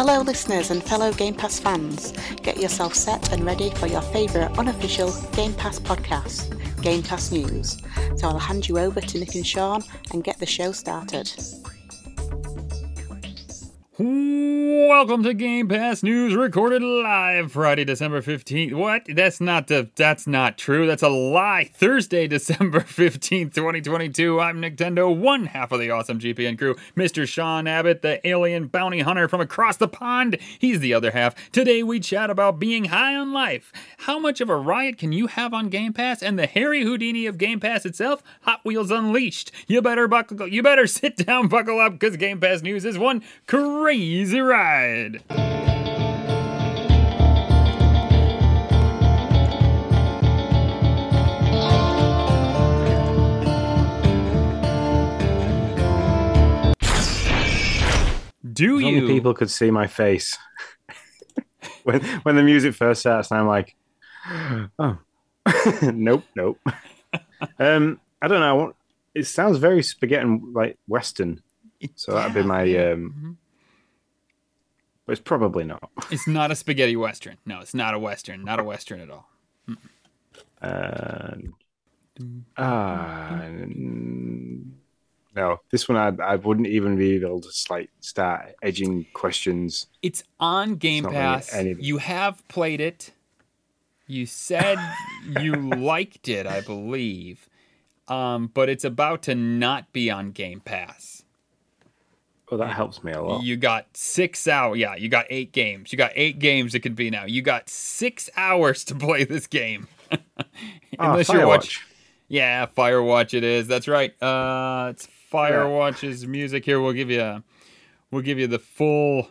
Hello, listeners and fellow Game Pass fans. Get yourself set and ready for your favourite unofficial Game Pass podcast, Game Pass News. So I'll hand you over to Nick and Sean and get the show started. Hmm. Welcome to Game Pass News, recorded live Friday, December 15th. What? That's not the that's not true. That's a lie. Thursday, December 15th, 2022. I'm Nintendo, one half of the awesome GPN crew. Mr. Sean Abbott, the alien bounty hunter from across the pond. He's the other half. Today we chat about being high on life. How much of a riot can you have on Game Pass? And the Harry Houdini of Game Pass itself, Hot Wheels Unleashed. You better buckle you better sit down, buckle up, because Game Pass News is one crazy ride. Do If you? only people could see my face when when the music first starts, and I'm like, oh, nope, nope. um, I don't know. It sounds very spaghetti and like Western, so that'd be my. Um, but it's probably not. It's not a spaghetti western. No, it's not a western. Not a western at all. Uh, ah, mm, no, this one I I wouldn't even be able to like start edging questions. It's on Game not really Pass. anything. You have played it. You said you liked it, I believe. Um, but it's about to not be on Game Pass. Well, that helps me a lot. You got six hours. Yeah, you got eight games. You got eight games it could be now. You got six hours to play this game. Ah, Unless you're Firewatch. watching. Yeah, Firewatch it is. That's right. Uh it's Firewatch's music here. We'll give you a, we'll give you the full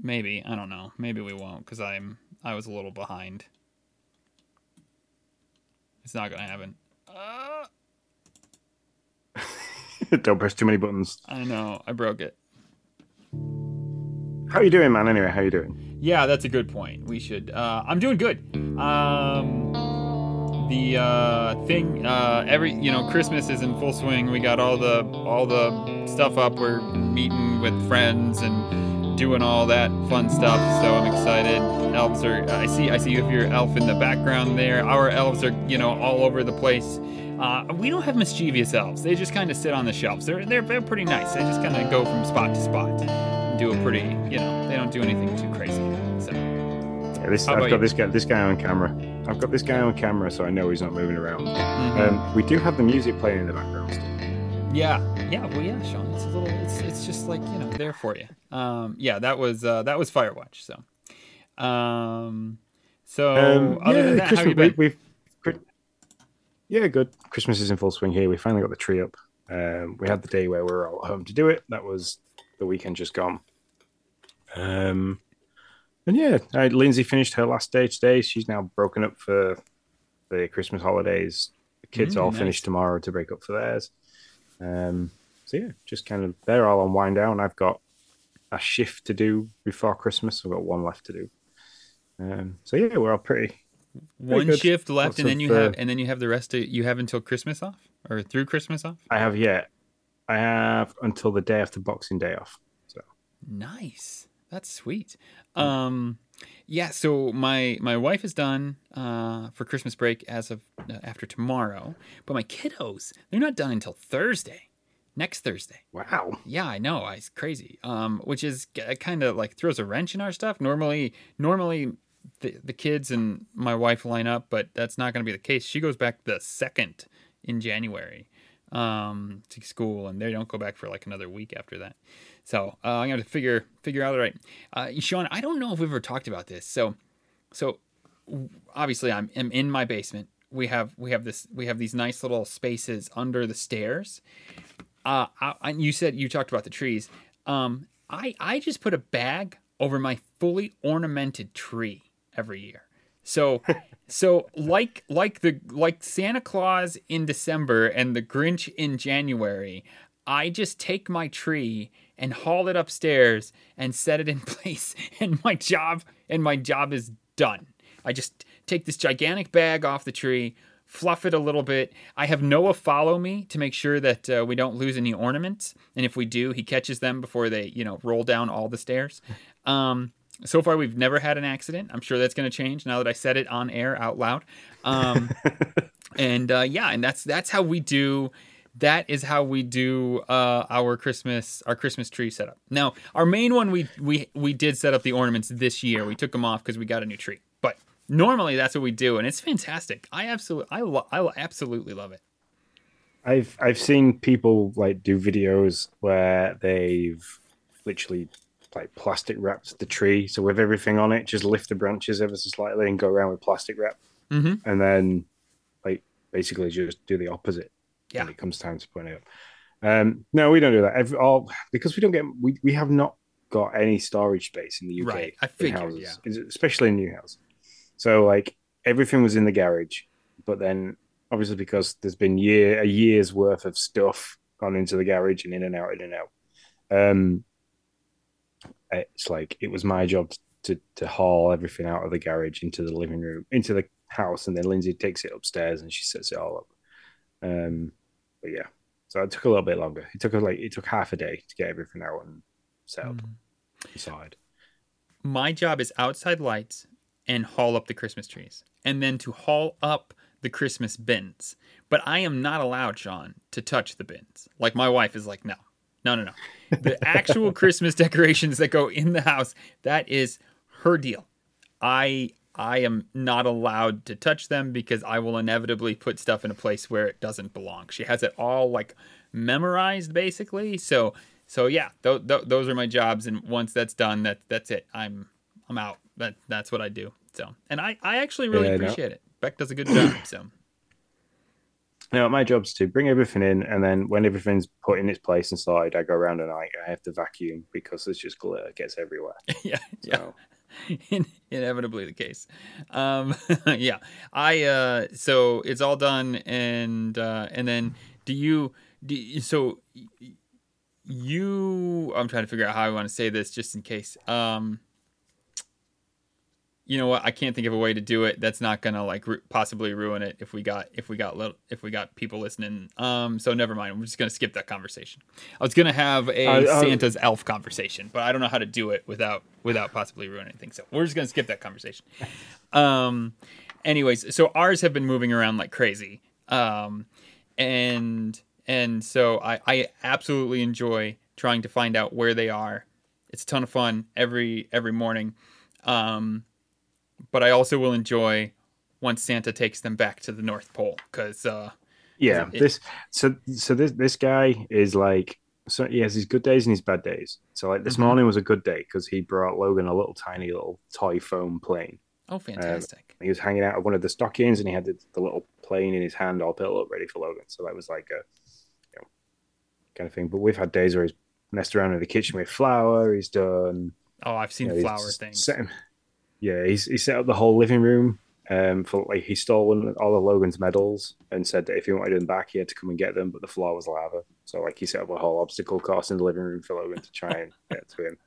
maybe, I don't know. Maybe we won't cuz I'm I was a little behind. It's not going to happen. Uh, Don't press too many buttons. I know. I broke it. How are you doing, man? Anyway, how are you doing? Yeah, that's a good point. We should. Uh, I'm doing good. Um, the uh, thing, uh, every you know, Christmas is in full swing. We got all the all the stuff up. We're meeting with friends and doing all that fun stuff. So I'm excited. Elves are. I see. I see you have your elf in the background there. Our elves are, you know, all over the place. Uh, we don't have mischievous elves. They just kind of sit on the shelves. They're, they're they're pretty nice. They just kind of go from spot to spot. and Do a pretty, you know, they don't do anything too crazy. So. Yeah, this, I've got you? this guy. This guy on camera. I've got this guy on camera, so I know he's not moving around. Mhm. Um, we do have the music playing in the background. Still. Yeah, yeah, well, yeah, Sean. It's a little. It's it's just like you know there for you. Um, yeah, that was uh, that was Firewatch. So, um, so Um, other yeah, than that, how Christmas, you been? We've. Yeah, good. Christmas is in full swing here. We finally got the tree up. Um, we had the day where we were all at home to do it. That was the weekend just gone. Um, and yeah, uh, Lindsay finished her last day today. She's now broken up for the Christmas holidays. The kids Mm, all nice. finish tomorrow to break up for theirs. Um, so yeah, just kind of they're all on wind down. I've got a shift to do before Christmas. I've got one left to do. Um, so yeah, we're all pretty. One good. shift left, and then of, you have uh, and then you have the rest of you have until Christmas off or through Christmas off. I have yet. I have until the day after Boxing Day off. So Nice. That's sweet. Um, yeah. So my my wife is done uh, for Christmas break as of uh, after tomorrow, but my kiddos they're not done until Thursday, next Thursday. wow, Yeah, I know. It's crazy. Um, which is kind of like throws a wrench in our stuff. Normally, normally the the kids and my wife line up, but that's not going to be the case. She goes back the second in January um, to school, and they don't go back for like another week after that. So uh, I'm have to figure figure out right. Uh, Sean, I don't know if we've ever talked about this. So, so obviously I'm, I'm in my basement. We have we have this we have these nice little spaces under the stairs. Uh, I, I, you said you talked about the trees. Um, I I just put a bag over my fully ornamented tree every year. So so like like the like Santa Claus in December and the Grinch in January, I just take my tree and haul it upstairs and set it in place and my job and my job is done. I just take this gigantic bag off the tree, fluff it a little bit. I have Noah follow me to make sure that uh, we don't lose any ornaments, and if we do, he catches them before they, you know, roll down all the stairs. Um, so far, we've never had an accident. I'm sure that's going to change now that I said it on air out loud. Um, and uh, yeah, and that's that's how we do. That is how we do uh, our Christmas our Christmas tree setup. Now, our main one we we we did set up the ornaments this year. We took them off because we got a new tree. But normally that's what we do, and it's fantastic. I absolutely I lo- I absolutely love it. I've I've seen people like do videos where they've literally like plastic wrapped the tree, so with everything on it, just lift the branches ever so slightly and go around with plastic wrap, mm-hmm. and then like basically just do the opposite yeah. when it comes time to put it up. Um, no, we don't do that. Every, all because we don't get we, we have not got any storage space in the UK. Right, I figured, houses, yeah. especially in new houses. So like everything was in the garage, but then obviously because there's been year a year's worth of stuff gone into the garage and in and out, in and out. Um, it's like it was my job to to haul everything out of the garage into the living room, into the house, and then Lindsay takes it upstairs and she sets it all up. Um, but yeah, so it took a little bit longer. It took like it took half a day to get everything out and set up mm. inside. My job is outside lights and haul up the Christmas trees, and then to haul up the Christmas bins. But I am not allowed, Sean, to touch the bins. Like my wife is like, no, no, no, no. The actual Christmas decorations that go in the house, that is her deal. I I am not allowed to touch them because I will inevitably put stuff in a place where it doesn't belong. She has it all like memorized basically. So so yeah, th- th- those are my jobs and once that's done that that's it. I'm I'm out. That that's what I do. So, and I I actually really yeah, appreciate it. Beck does a good job, so now, my job's to bring everything in, and then when everything's put in its place inside, I go around and I, I have to vacuum because it's just glitter gets everywhere. yeah, so. yeah. inevitably the case. Um, yeah, I uh, so it's all done, and uh, and then do you do you, so you? I'm trying to figure out how I want to say this, just in case. Um, you know what? I can't think of a way to do it that's not gonna like ru- possibly ruin it if we got if we got little if we got people listening. Um, so never mind. We're just gonna skip that conversation. I was gonna have a uh, uh, Santa's elf conversation, but I don't know how to do it without without possibly ruining anything. So we're just gonna skip that conversation. Um, anyways, so ours have been moving around like crazy. Um, and and so I I absolutely enjoy trying to find out where they are. It's a ton of fun every every morning. Um, but I also will enjoy once Santa takes them back to the North Pole because uh, yeah, it, this so so this this guy is like so he has his good days and his bad days. So like this mm-hmm. morning was a good day because he brought Logan a little tiny little toy foam plane. Oh, fantastic! Um, he was hanging out of one of the stockings and he had the, the, little plane in his hand all built up ready for Logan. So that was like a you know kind of thing. But we've had days where he's messed around in the kitchen with flour. He's done. Oh, I've seen you know, flour things. Yeah, he's, he set up the whole living room. Um, for like he stole all of Logan's medals and said that if he wanted them back, he had to come and get them. But the floor was lava, so like he set up a whole obstacle course in the living room for Logan to try and get to him.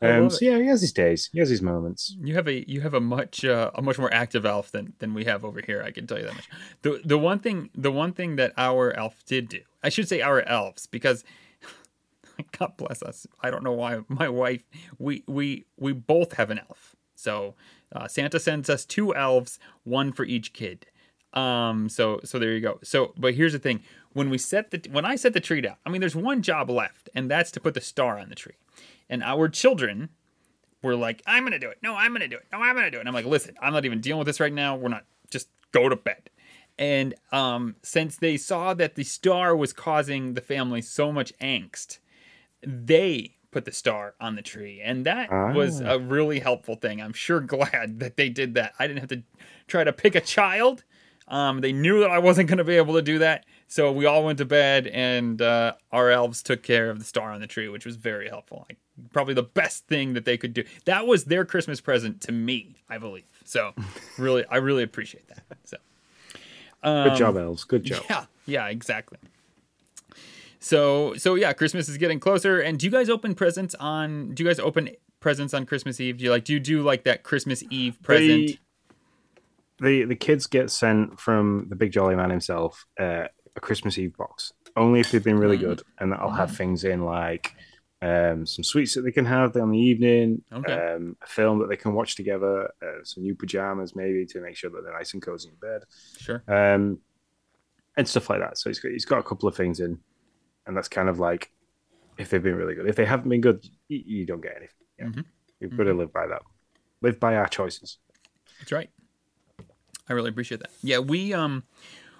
Um, so yeah, he has his days, he has his moments. You have a you have a much uh, a much more active elf than than we have over here. I can tell you that much. The the one thing the one thing that our elf did do, I should say our elves, because God bless us. I don't know why my wife we we we both have an elf so uh, Santa sends us two elves, one for each kid. Um, so so there you go. So but here's the thing: when we set the when I set the tree down, I mean, there's one job left, and that's to put the star on the tree. And our children were like, "I'm gonna do it. No, I'm gonna do it. No, I'm gonna do it." And I'm like, "Listen, I'm not even dealing with this right now. We're not. Just go to bed." And um, since they saw that the star was causing the family so much angst, they put the star on the tree. And that was a ah. really helpful thing. I'm sure glad that they did that. I didn't have to try to pick a child. Um, they knew that I wasn't going to be able to do that. So we all went to bed, and uh, our elves took care of the star on the tree, which was very helpful. Like, probably the best thing that they could do. That was their Christmas present to me, I believe. So, really, I really appreciate that. So, um, good job, elves. Good job. Yeah, yeah, exactly. So so yeah, Christmas is getting closer. And do you guys open presents on? Do you guys open presents on Christmas Eve? Do you like? Do you do like that Christmas Eve present? the the kids get sent from the big jolly man himself uh, a Christmas Eve box only if they've been really Mm. good, and that'll have things in like um, some sweets that they can have on the evening, Okay. um, a film that they can watch together, uh, some new pajamas maybe to make sure that they're nice and cozy in bed, Sure. um, and stuff like that. So he's got, he's got a couple of things in, and that's kind of like if they've been really good. If they haven't been good, you, you don't get anything. Yeah. Mhm. You've got to live by that. Live by our choices. That's right. I really appreciate that. Yeah, we um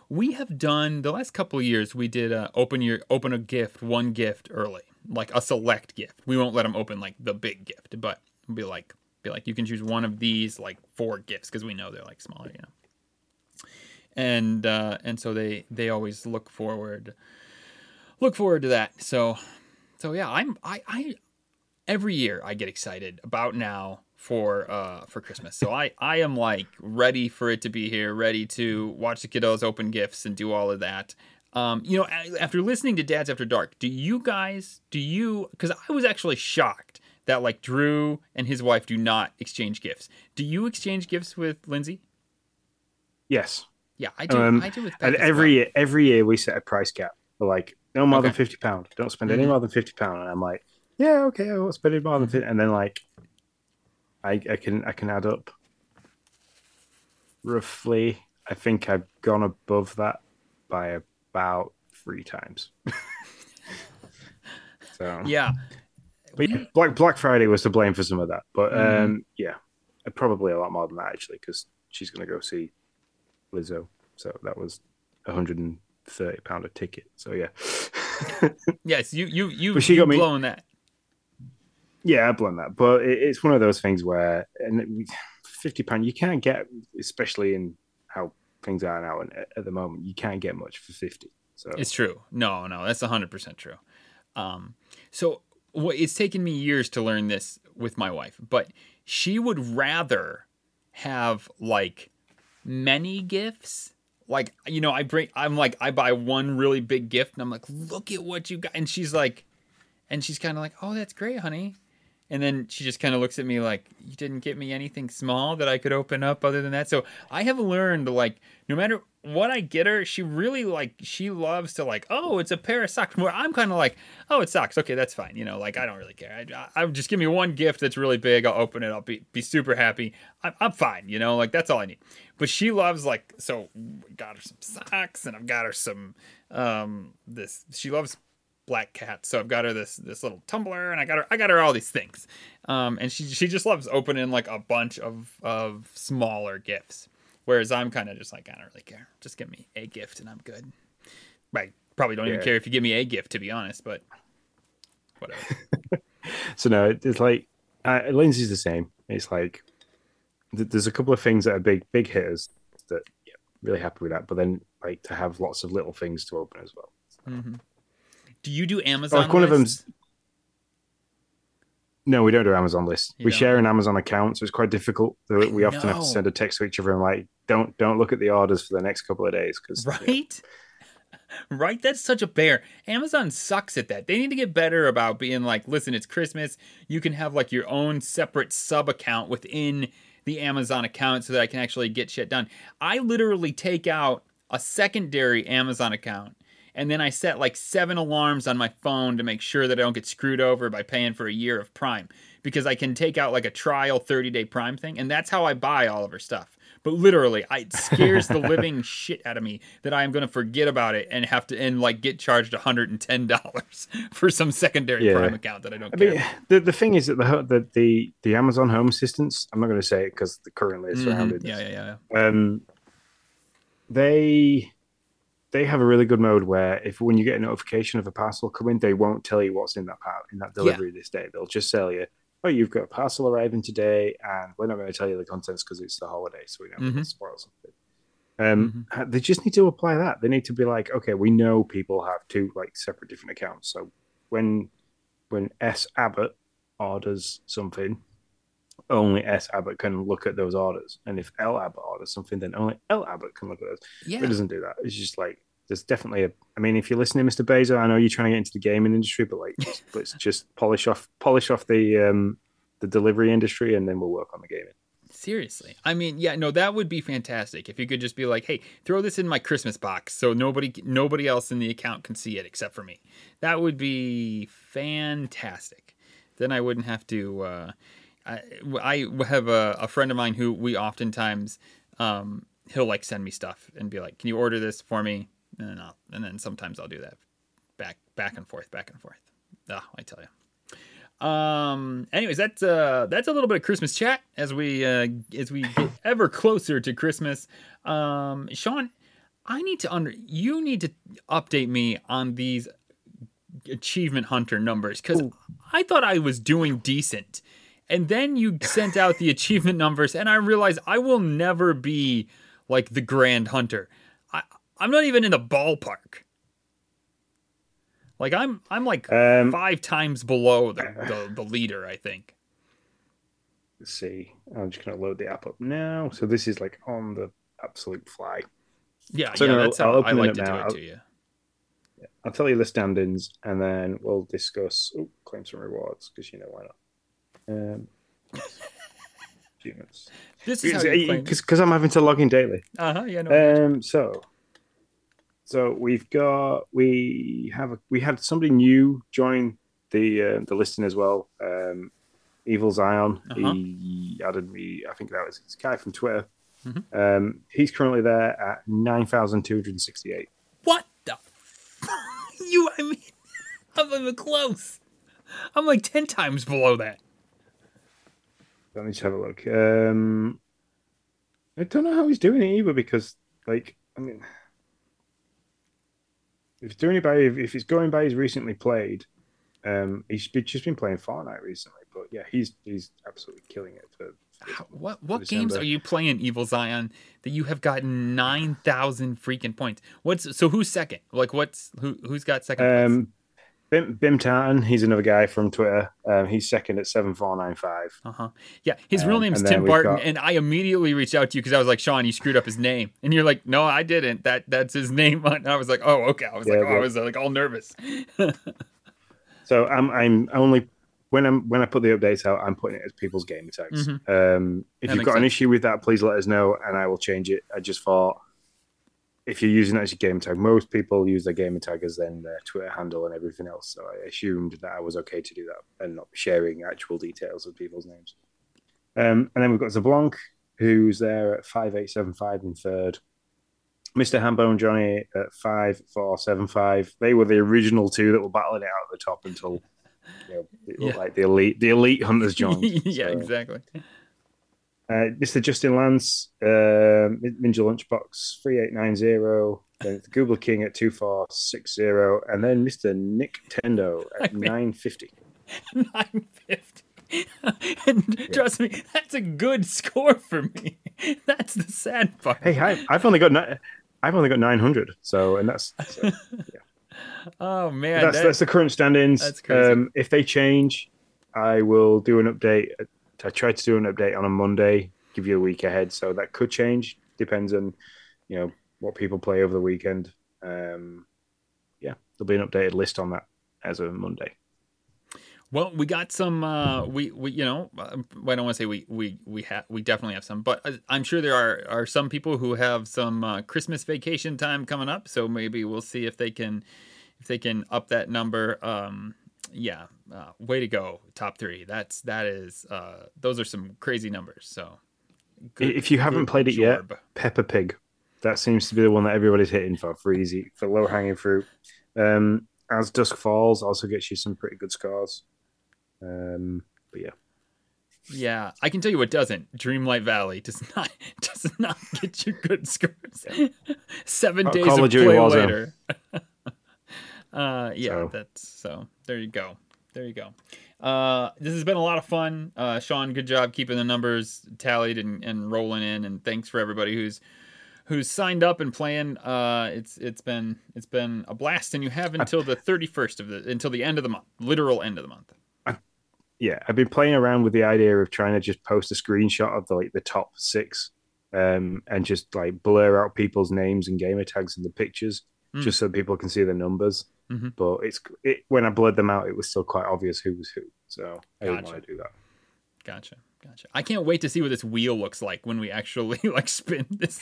we have done the last couple of years we did uh, open your open a gift, one gift early. Like a select gift. We won't let them open like the big gift, but we'll be like be like you can choose one of these like four gifts because we know they're like smaller, you know. And uh and so they they always look forward look forward to that. So so yeah, I'm I I every year I get excited about now for uh for Christmas. So I I am like ready for it to be here, ready to watch the kiddos open gifts and do all of that. Um, you know, after listening to Dads After Dark, do you guys do you because I was actually shocked that like Drew and his wife do not exchange gifts. Do you exchange gifts with Lindsay? Yes. Yeah, I do. Um, I do with And every well. year, every year we set a price cap. Like, no more than fifty pound. Don't spend any Mhm. more than fifty pound. And I'm like, yeah, okay, I won't spend any more than fifty. And then like, I I can I can add up roughly. I think I've gone above that by about three times. so Yeah. but yeah, Black Black Friday was to blame for some of that. But Mhm. um, yeah, probably a lot more than that actually, because she's going to go see Lizzo. So that was a hundred and thirty pound a ticket. So yeah, Yes, you you you But she you got me- blown that. yeah, I blend that. But it, it's one of those things where and fifty pound you can't get, especially in how things are now and at, at the moment, you can't get much for fifty. So It's true. No, no, that's hundred percent true. Um, so what it's taken me years to learn this with my wife, but she would rather have like many gifts. Like you know, I bring. I'm like, I buy one really big gift, and I'm like, look at what you got, and she's like, and she's kind of like, oh, that's great, honey. And then she just kind of looks at me like, you didn't get me anything small that I could open up other than that. So I have learned like, no matter what I get her, she really like, she loves to like, oh, it's a pair of socks. Where I'm kind of like, oh, it's socks. Okay, that's fine. You know, like I don't really care. I, I, I just give me one gift that's really big. I'll open it. I'll be be super happy. I'm, I'm fine. You know, like that's all I need. But she loves like, so got her some socks, and I've got her some um this. She loves black cat. So I've got her this this little tumbler, and I got her I got her all these things. Um, and she she just loves opening like a bunch of of smaller gifts. Whereas I'm kind of just like I don't really care. Just give me a gift and I'm good. I probably don't even care if you give me a gift to be honest, but whatever. so no, it's like uh, Lindsay's the same. It's like there's a couple of things that are big big hitters that yeah, really happy with that. But then like to have lots of little things to open as well. hmm Do you do Amazon? Like one of lists? them's No, we don't do Amazon lists. You we don't? share an Amazon account, so it's quite difficult. We often have to send a text to each other and like, don't don't look at the orders for the next couple of days because Right? Right? That's such a bear. Amazon sucks at that. They need to get better about being like, listen, it's Christmas. You can have like your own separate sub account within the Amazon account so that I can actually get shit done. I literally take out a secondary Amazon account and then I set like seven alarms on my phone to make sure that I don't get screwed over by paying for a year of Prime because I can take out like a trial 30 day Prime thing. And that's how I buy all of her stuff. But literally, I, it scares the living shit out of me that I am going to forget about it and have to and like get charged $110 for some secondary Yeah. Prime account that I don't I care. mean, the, the thing is that the the the, the Amazon Home Assistants. I'm not going to say it because currently it's Mhm. surrounded. Yeah, yeah, yeah. yeah. um, they they have a really good mode where if when you get a notification of a parcel coming, they won't tell you what's in that part in that delivery this day. They'll just tell you, "Oh, you've got a parcel arriving today, and we're not going to tell you the contents because it's the holiday, so we don't Mhm. to spoil something." Um, they just need to apply that. They need to be like, okay, we know people have two like separate different accounts, so when when S Abbott orders something, only S Abbott can look at those orders. And if L Abbott orders something, then only L Abbott can look at those. Yeah. It doesn't do that. It's just like there's definitely a. I mean, if you're listening, Mr. Bezos, I know you're trying to get into the gaming industry, but like, just, let's just polish off polish off the um the delivery industry, and then we'll work on the gaming. Seriously. I mean, yeah, no, that would be fantastic if you could just be like, "Hey, throw this in my Christmas box so nobody nobody else in the account can see it except for me." That would be fantastic. Then I wouldn't have to uh I, I have a, a friend of mine who we oftentimes um he'll like send me stuff and be like, "Can you order this for me?" And then I'll, and then sometimes I'll do that back back and forth, back and forth. Oh, I tell you. Um. Anyways, that's uh that's a little bit of Christmas chat as we uh as we get ever closer to Christmas. Um, Sean, I need to under you need to update me on these achievement hunter numbers because I thought I was doing decent, and then you sent out the achievement numbers, and I realized I will never be like the Grand Hunter. I'm not even in the ballpark. Like I'm I'm like Um, five times below the, the, the leader, I think. Let's see. I'm just going to load the app up now. So this is like on the absolute fly. Yeah, So yeah, no, that's I'll how I open it like to do now. it I'll- to you. I'll tell you the standings and then we'll discuss. Oh, claim some rewards because you know why not. Um, achievements. This is how you claim. Because I'm having to log in daily. Uh-huh, yeah, no. Um, so, so we've got we have a, we had somebody new join the uh, the listing as well. Um, Evil Zion. Uh-huh. He added me. I think that was this guy from Twitter. Mhm. Um, he's currently there at nine thousand two hundred sixty-eight. what the you I mean I'm even close. I'm like ten times below that. Let me just have a look. Um, I don't know how he's doing it either because, like, I mean, if he's doing it by if he's going by his recently played, um, he's just been playing Fortnite recently. But yeah, he's he's absolutely killing it for. for How, what what December. games are you playing, Evil Zion, that you have gotten nine thousand freaking points? What's so who's second? Like what's who who's got second? Um, Bim, Bim Tartan, he's another guy from Twitter. Um, he's second at seven four nine five. Uh huh. Yeah, his real Um, name's then Tim Barton, got- and I immediately reached out to you because I was like, Sean, you screwed up his name, and you're like, No, I didn't. That that's his name. And I was like, Oh, okay. I was like, Yeah, oh, I was uh, like all nervous. So I'm I'm only when I'm when I put the updates out, I'm putting it as people's gamer tags. Mhm. Um, if That you've got an issue with that, please let us know, and I will change it. I just thought if you're using that as your gamer tag, most people use their gamer tag as then their Twitter handle and everything else. So I assumed that I was okay to do that and not sharing actual details of people's names. Um, and then we've got Zablanc, who's there at five eight seven five in third. Mr. Hambone Johnny at five four seven five. They were the original two that were battling it out at the top until you know, Yeah. like the elite the elite hunters joined. yeah, So, exactly. Uh, Mr. Justin Lance, um, Ninja Lunchbox three eight nine zero. Then the Google King at two four six zero, and then Mr. Nick Tendo at I mean- nine fifty. Nine fifty. and trust me, that's a good score for me. That's the sad part. Hey, I, I've only got ni- I've only got nine hundred. So, and that's so, Oh man, that's that- that's the current standings. that's crazy. Um, if they change, I will do an update. I tried to do an update on a Monday, give you a week ahead, so that could change. Depends on you know what people play over the weekend. Um, yeah, there'll be an updated list on that as of Monday. Well, we got some. Uh, we we you know, uh, I don't want to say we we we have we definitely have some, but uh, I'm sure there are are some people who have some uh, Christmas vacation time coming up. So maybe we'll see if they can if they can up that number. Um, yeah, uh, way to go, top three. That's that is uh, those are some crazy numbers. So good- if you haven't played it yet, job. Peppa Pig. That seems to be the one that everybody's hitting for for easy for low hanging fruit. Um, As Dusk Falls also gets you some pretty good scores. Um, but yeah, Yeah, I can tell you what doesn't. Dreamlight Valley does not does not get you good scores. Seven Uh, days Call of of play later. uh, yeah, So. that's so. There you go. There you go. Uh, this has been a lot of fun. Uh, Sean, good job keeping the numbers tallied and, and rolling in. And thanks for everybody who's who's signed up and playing. Uh, it's it's been it's been a blast, and you have until the thirty first of the until the end of the month, literal end of the month. yeah, I've been playing around with the idea of trying to just post a screenshot of the like the top six, um, and just like blur out people's names and gamer tags in the pictures, Mm. just so people can see the numbers. Mhm. But it's it, when I blurred them out, it was still quite obvious who was who. So I didn't want to do that. Gotcha. Gotcha. I can't wait to see what this wheel looks like when we actually like spin this.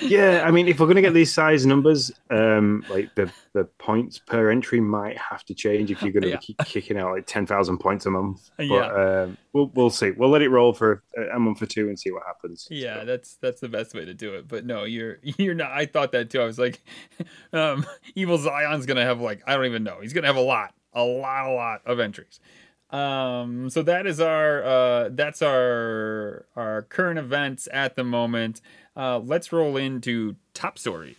yeah, I mean, if we're going to get these size numbers, um, like the the points per entry might have to change if you're going to Yeah. be kicking out like ten thousand points a month. But, Yeah. um, we'll we'll see. We'll let it roll for a, a month or two and see what happens. yeah, So, that's that's the best way to do it. But no, you're you're not. I thought that too. I was like, um, Evil Zion's gonna have like I don't even know. He's gonna have a lot, a lot, a lot of entries. Um, so that is our uh, that's our our current events at the moment. Uh, let's roll into top stories.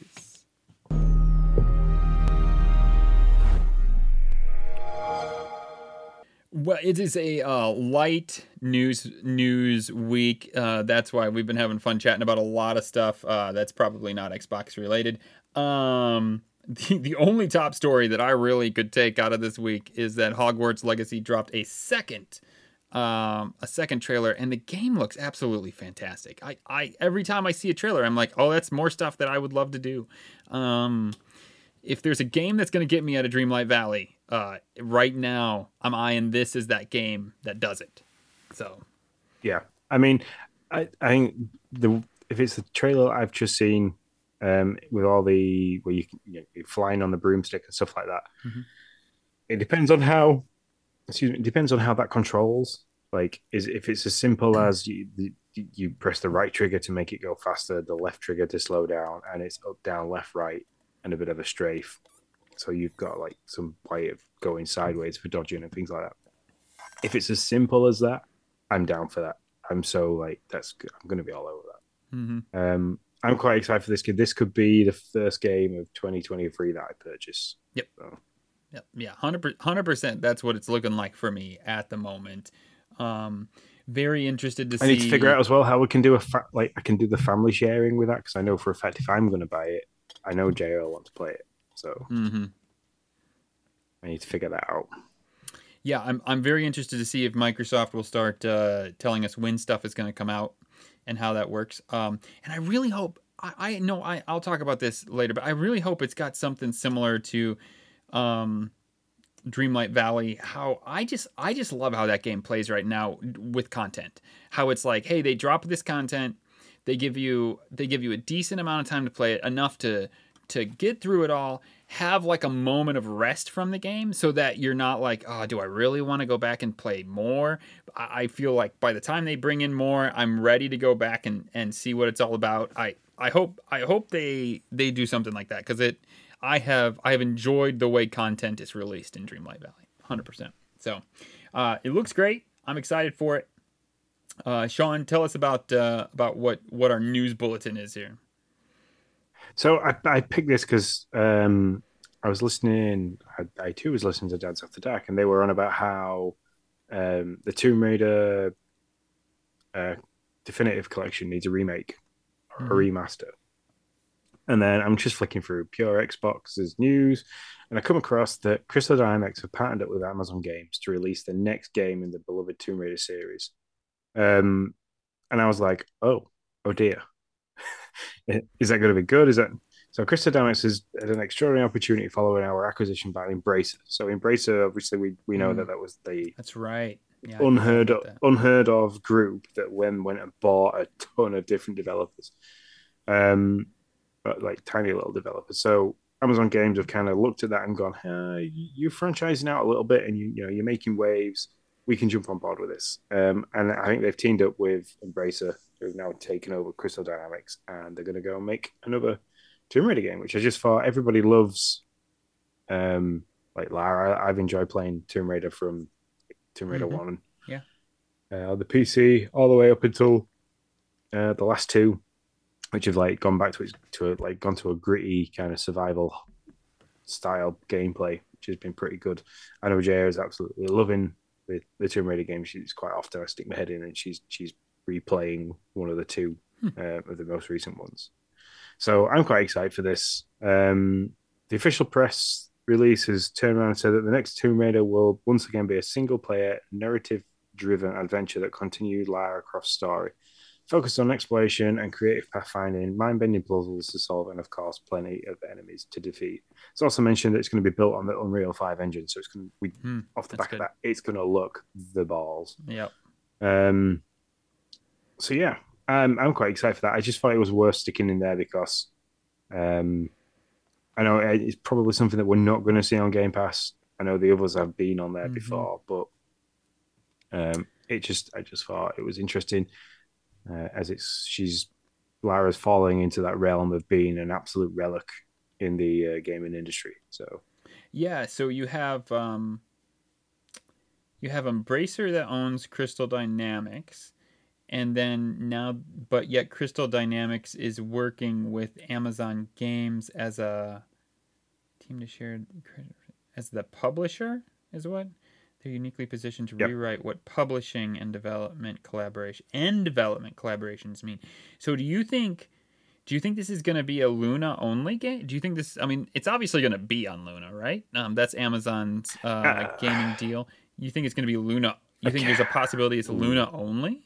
Well, it is a uh, light news news week. Uh, that's why we've been having fun chatting about a lot of stuff. Uh, that's probably not Xbox related. Um, the, the only top story that I really could take out of this week is that Hogwarts Legacy dropped a second um, a second trailer, and the game looks absolutely fantastic. I, I every time I see a trailer, I'm like, oh, that's more stuff that I would love to do. Um, if there's a game that's going to get me out of Dreamlight Valley, uh, right now I'm eyeing this as that game that does it. So yeah. I mean, I I think the if it's the trailer I've just seen, um, with all the where you, can- you know, you're flying on the broomstick and stuff like that, Mhm. it depends on how. Excuse me. It depends on how that controls. Like, is if it's as simple as you you- you press the right trigger to make it go faster, the left trigger to slow down, and it's up, down, left, right, and a bit of a strafe. So you've got like some way of going sideways for dodging and things like that. If it's as simple as that, I'm down for that. I'm so like that's good. I'm going to be all over that. mhm. Um, I'm quite excited for this kid. This could be the first game of 2023 that I purchase. Yep. So, yeah, yeah, hundred percent. That's what it's looking like for me at the moment. Um, very interested to I see. need to figure out as well how we can do a fa- like I can do the family sharing with that because I know for a fact if I'm going to buy it, I know JL will want to play it. So mm-hmm. I need to figure that out. Yeah, I'm I'm very interested to see if Microsoft will start uh, telling us when stuff is going to come out and how that works. Um, and I really hope I, I know I I'll talk about this later, but I really hope it's got something similar to um, Dreamlight Valley. How I just I just love how that game plays right now with content. How it's like, hey, they drop this content, they give you they give you a decent amount of time to play it, enough to to get through it all, have like a moment of rest from the game so that you're not like, oh, do I really want to go back and play more? I feel like by the time they bring in more, I'm ready to go back and, and see what it's all about. I, I hope I hope they they do something like that because it I have I have enjoyed the way content is released in Dreamlight Valley, hundred percent. So uh, it looks great. I'm excited for it. Uh, Sean, tell us about uh, about what what our news bulletin is here. So I, I picked this because um, I was listening. I, I too was listening to Dads After Dark, and they were on about how um, the Tomb Raider uh, Definitive Collection needs a remake or a remaster. And then I'm just flicking through pure Xbox's news, and I come across that Crystal Dynamics have partnered up with Amazon Games to release the next game in the beloved Tomb Raider series. Um, and I was like, oh, oh dear. Is that going to be good? Is that so? Crystal Dynamics has had an extraordinary opportunity following our acquisition by Embracer. So Embracer, obviously, we, we know Mm. that that was the That's right. Yeah, unheard of, unheard of group that when went and bought a ton of different developers, um, but like tiny little developers. So Amazon Games have kind of looked at that and gone, hey, "You're franchising out a little bit, and you you know you're making waves. We can jump on board with this." Um, and I think they've teamed up with Embracer, who've now taken over Crystal Dynamics, and they're going to go and make another Tomb Raider game, which I just thought everybody loves. Um, like Lara, I've enjoyed playing Tomb Raider from Tomb Raider Mhm. One, Yeah. uh, the PC all the way up until uh, the last two, which have like gone back to its to a, like gone to a gritty kind of survival style gameplay, which has been pretty good. I know Jaya is absolutely loving the, the Tomb Raider game. She's quite often I stick my head in and she's she's replaying one of the two uh, of the most recent ones. So I'm quite excited for this. Um, the official press release has turned around and said that the next Tomb Raider will once again be a single player, narrative driven adventure that continued Lara Croft's story, focused on exploration and creative pathfinding, mind bending puzzles to solve, and of course, plenty of enemies to defeat. It's also mentioned that it's going to be built on the Unreal 5 engine, so it's going to, we, Hmm, off the back of that, it's going to look the balls. Yep. Um, so yeah, um, I'm quite excited for that. I just thought it was worth sticking in there because um, I know it's probably something that we're not going to see on Game Pass. I know the others have been on there Mhm. before, but um, it just I just thought it was interesting uh, as it's she's Lara's falling into that realm of being an absolute relic in the uh, gaming industry. So Yeah, so you have um you have Embracer that owns Crystal Dynamics and then now but yet Crystal Dynamics is working with Amazon Games as a team to share as the publisher is what they're uniquely positioned to Yep. rewrite what publishing and development collaboration and development collaborations mean. So do you think do you think this is going to be a Luna only game? Do you think this? I mean, it's obviously going to be on Luna, right? Um, that's Amazon's uh, Uh, gaming deal. You think it's going to be Luna? You think there's a possibility it's Luna only?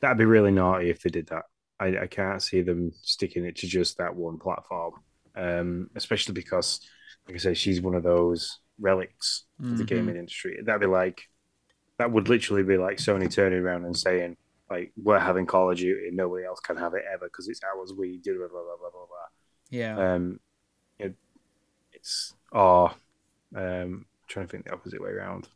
that'd be really naughty if they did that. I, I can't see them sticking it to just that one platform, um, especially because, like I say, she's one of those relics of the gaming industry. That'd be like, that would literally be like Sony turning around and saying, like, we're having Call of Duty, nobody else can have it ever because it's ours. We do blah blah blah blah blah. Yeah. Um, it, it's or um, trying to think the opposite way around,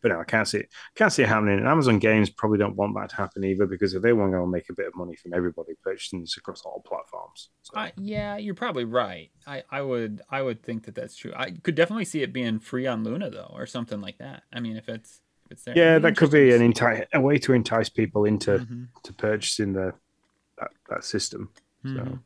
but no, I can't see it. Can't see it happening. And Amazon Games probably don't want that to happen either because if they want to make a bit of money from everybody purchasing this across all platforms, so, I, yeah, you're probably right. I, I would I would think that that's true. I could definitely see it being free on Luna though, or something like that. I mean, if it's if it's there, yeah, that could be an interesting enti- a way to entice people into. Mhm. to purchasing the that, that system. So Mhm.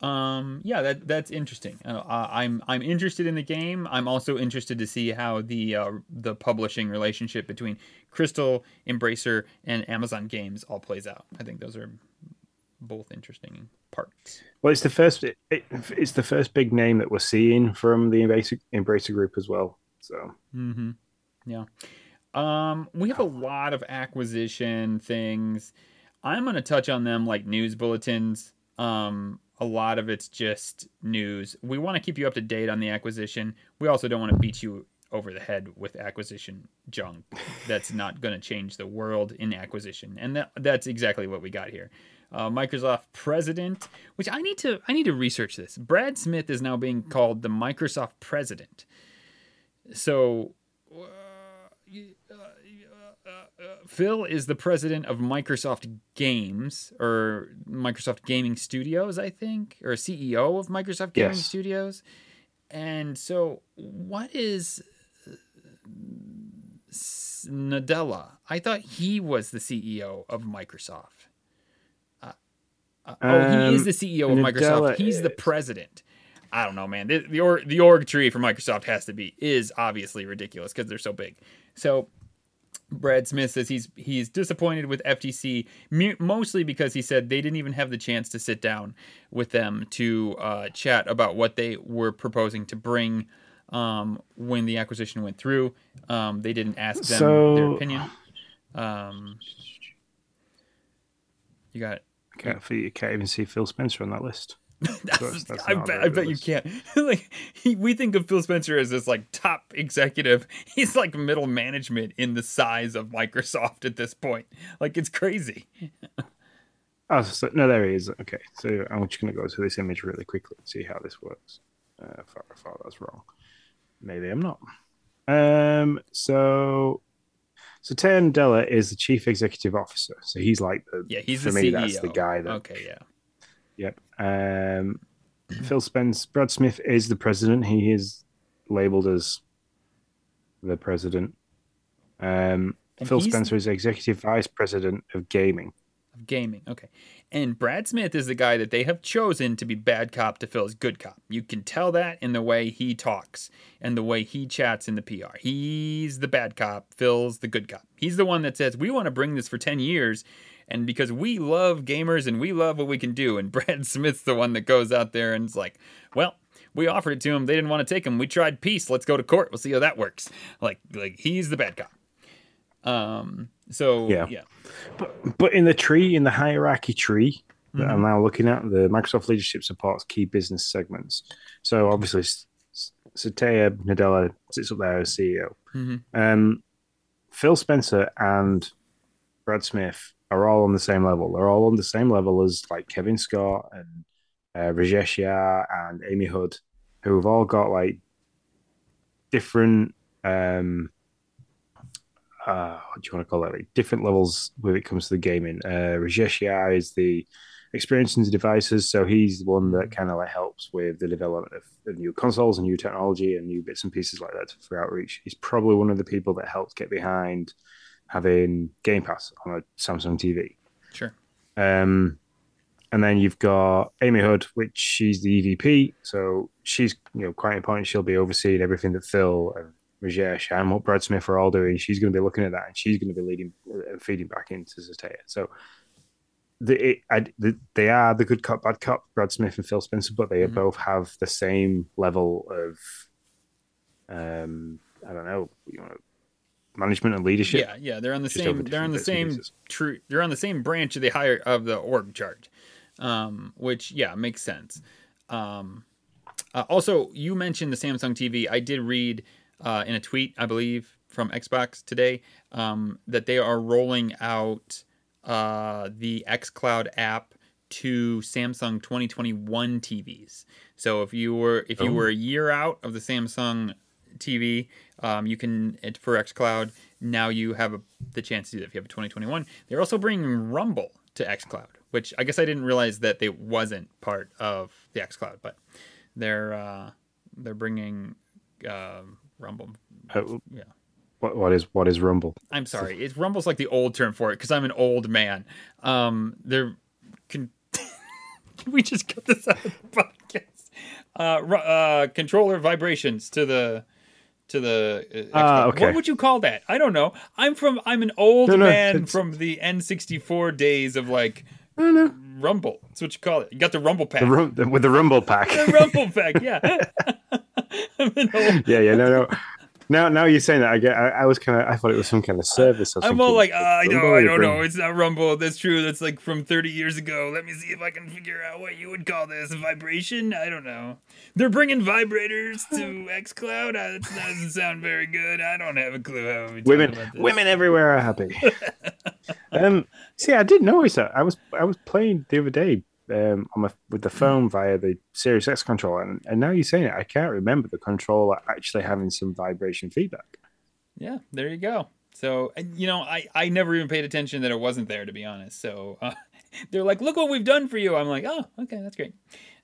Um, yeah, that that's interesting. Uh, I'm I'm interested in the game. I'm also interested to see how the uh, the publishing relationship between Crystal, Embracer, and Amazon Games all plays out. I think those are both interesting parts. well, it's the first it, it's the first big name that we're seeing from the Embracer, Embracer group as well. So Mm-hmm. Yeah. Um, we have a lot of acquisition things. I'm going to touch on them like news bulletins. Um, a lot of it's just news. We want to keep you up to date on the acquisition. We also don't want to beat you over the head with acquisition junk. That's not going to change the world in acquisition, and that, that's exactly what we got here. Uh, Microsoft president, which I need to I need to research this. Brad Smith is now being called the Microsoft president. So, uh, Phil is the president of Microsoft Games or Microsoft Gaming Studios, I think, or CEO of Microsoft Gaming Yes. Studios. And so, what is uh, Nadella? I thought he was the CEO of Microsoft. Uh, uh, oh, he is Um, the CEO of Microsoft. Nadella He's the president. I don't know, man. The, the org the org tree for Microsoft has to be is obviously ridiculous because they're so big. So Brad Smith says he's he's disappointed with FTC mostly because he said they didn't even have the chance to sit down with them to uh, chat about what they were proposing to bring um, when the acquisition went through. Um, they didn't ask them So- their opinion. Um, you got can't, you can't even see Phil Spencer on that list. That's- that's I bet, I bet you can't. like he, we think of Phil Spencer as this like top executive. He's like middle management in the size of Microsoft at this point. Like it's crazy. Oh, so, no, there he is. Okay, so I'm just going to go to this image really quickly and see how this works. Uh, far, far that's wrong. Maybe I'm not. Um, so, so Ted Della is the chief executive officer. So he's like the Yeah, he's for the me CEO. that's the guy that. Okay, yeah. Yep. Um, Phil Spence, Brad Smith is the president. He is labeled as the president. Um, Phil Spencer is executive vice president of gaming. Of gaming. Okay. And Brad Smith is the guy that they have chosen to be bad cop to Phil's good cop. You can tell that in the way he talks and the way he chats in the PR. He's the bad cop, Phil's the good cop. He's the one that says, We want to bring this for 10 years. And because we love gamers and we love what we can do. And Brad Smith's the one that goes out there and is like, Well, we offered it to him. They didn't want to take him. We tried peace. Let's go to court. We'll see how that works. Like, like he's the bad cop. Um. So Yeah. yeah. But but in the tree, in the hierarchy tree that Mm-hmm. I'm now looking at, the Microsoft leadership supports key business segments. So obviously, Satya Nadella sits up there as CEO. Mhm. Um, Phil Spencer and Brad Smith are all on the same level. They're all on the same level as like Kevin Scott and uh, Rajesh Jha and Amy Hood, who have all got like different um uh what do you want to call it like different levels when it comes to the gaming. Uh Rajesh Jha is the experience into devices, so he's the one that kind of like helps with the development of, of new consoles and new technology and new bits and pieces like that for outreach. He's probably one of the people that helped get behind having Game Pass on a Samsung TV. Sure. Um, and then you've got Amy Hood, which she's the EVP, so she's you know quite important. She'll be overseeing everything that Phil and Rajesh and what Brad Smith are all doing. She's going to be looking at that, and she's going to be leading and feeding back into Satya. So the, it, I, the, they are the good cop, bad cop, Brad Smith and Phil Spencer, but they mm-hmm. both have the same level of, um, I don't know, you know, management and leadership. Yeah, yeah, they're on the same. They're on the same. True. They're on the same branch of the higher of the org chart, um, which yeah makes sense. Um, uh, also, you mentioned the Samsung TV. I did read uh, in a tweet, I believe, from Xbox today um, that they are rolling out uh, the xCloud app to Samsung 2021 TVs. So if you were if you oh. were a year out of the Samsung TV, um, you can for xCloud now you have a, the chance to do that if you have a 2021. They're also bringing Rumble to xCloud, which I guess I didn't realize that they wasn't part of the xCloud, but they're uh, they're bringing uh, Rumble. Uh, yeah. What, what is what is Rumble? I'm sorry, it's Rumble's like the old term for it because I'm an old man. Um, they're can, can we just cut this out of the podcast? Uh, uh, controller vibrations to the to the uh, uh, okay. what would you call that? I don't know. I'm from i'm an old no, no, man it's... from the n64 days of like rumble. That's what you call it. You got the rumble pack. the the, with the rumble pack. The rumble pack yeah. Yeah yeah no no now, now you're saying that I get. I, I was kind of. I thought it was some kind of service. Or I'm all like, uh, I know, I don't know. It's not Rumble. That's true. That's like from 30 years ago. Let me see if I can figure out what you would call this. Vibration? I don't know. They're bringing vibrators to XCloud. Uh, that doesn't sound very good. I don't have a clue how we women. Women everywhere are happy. um, see, I did notice that. I was I was playing the other day um, on my, with the phone via the Series X controller, and, and now you're saying it, I can't remember the controller actually having some vibration feedback. Yeah, there you go. So you know, I I never even paid attention that it wasn't there to be honest. So uh, they're like, "Look what we've done for you." I'm like, "Oh, okay, that's great."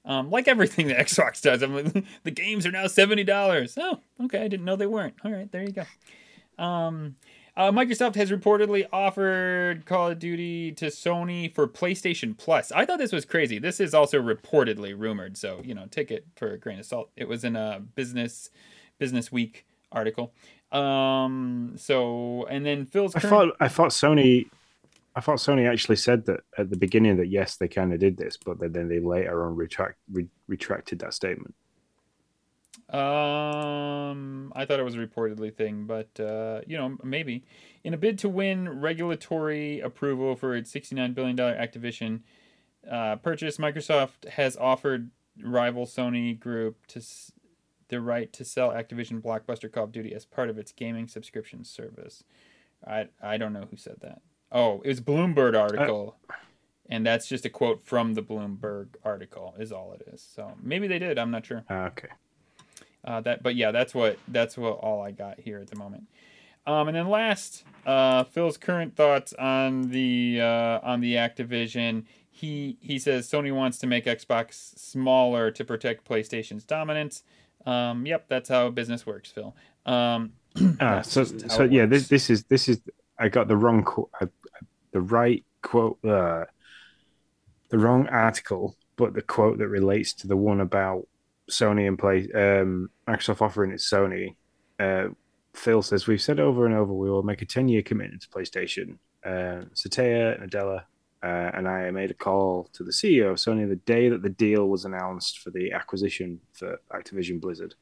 Um, like everything that Xbox does, I'm like, the games are now seventy dollars. Oh, okay, I didn't know they weren't. All right, there you go. Um, uh, Microsoft has reportedly offered Call of Duty to Sony for PlayStation Plus. I thought this was crazy. This is also reportedly rumored, so you know, take it for a grain of salt. It was in a business Business Week article. Um, so and then Phil's. I thought I thought Sony. I thought Sony actually said that at the beginning that yes, they kind of did this, but then they later on retract, re- retracted that statement. Um, I thought it was a reportedly thing, but uh, you know, maybe. In a bid to win regulatory approval for its $69 billion Activision uh, purchase, Microsoft has offered rival Sony Group to s- the right to sell Activision Blockbuster Call of Duty as part of its gaming subscription service. I I don't know who said that. Oh, it was Bloomberg article. Uh, and that's just a quote from the Bloomberg article is all it is. So maybe they did. I'm not sure. Uh, okay. Uh, that, but yeah, that's what that's what all I got here at the moment. Um, and then last, uh, Phil's current thoughts on the uh, on the Activision. He he says Sony wants to make Xbox smaller to protect PlayStation's dominance. Um, yep, that's how business works, Phil. Um, ah, so so yeah, this this is this is I got the wrong quote, uh, the right quote, uh, the wrong article, but the quote that relates to the one about Sony and play um, Microsoft offering it Sony. Uh, Phil says we've said over and over we will make a ten year commitment to PlayStation. Uh, Satya, Nadella, uh, and I made a call to the CEO of Sony the day that the deal was announced for the acquisition for Activision Blizzard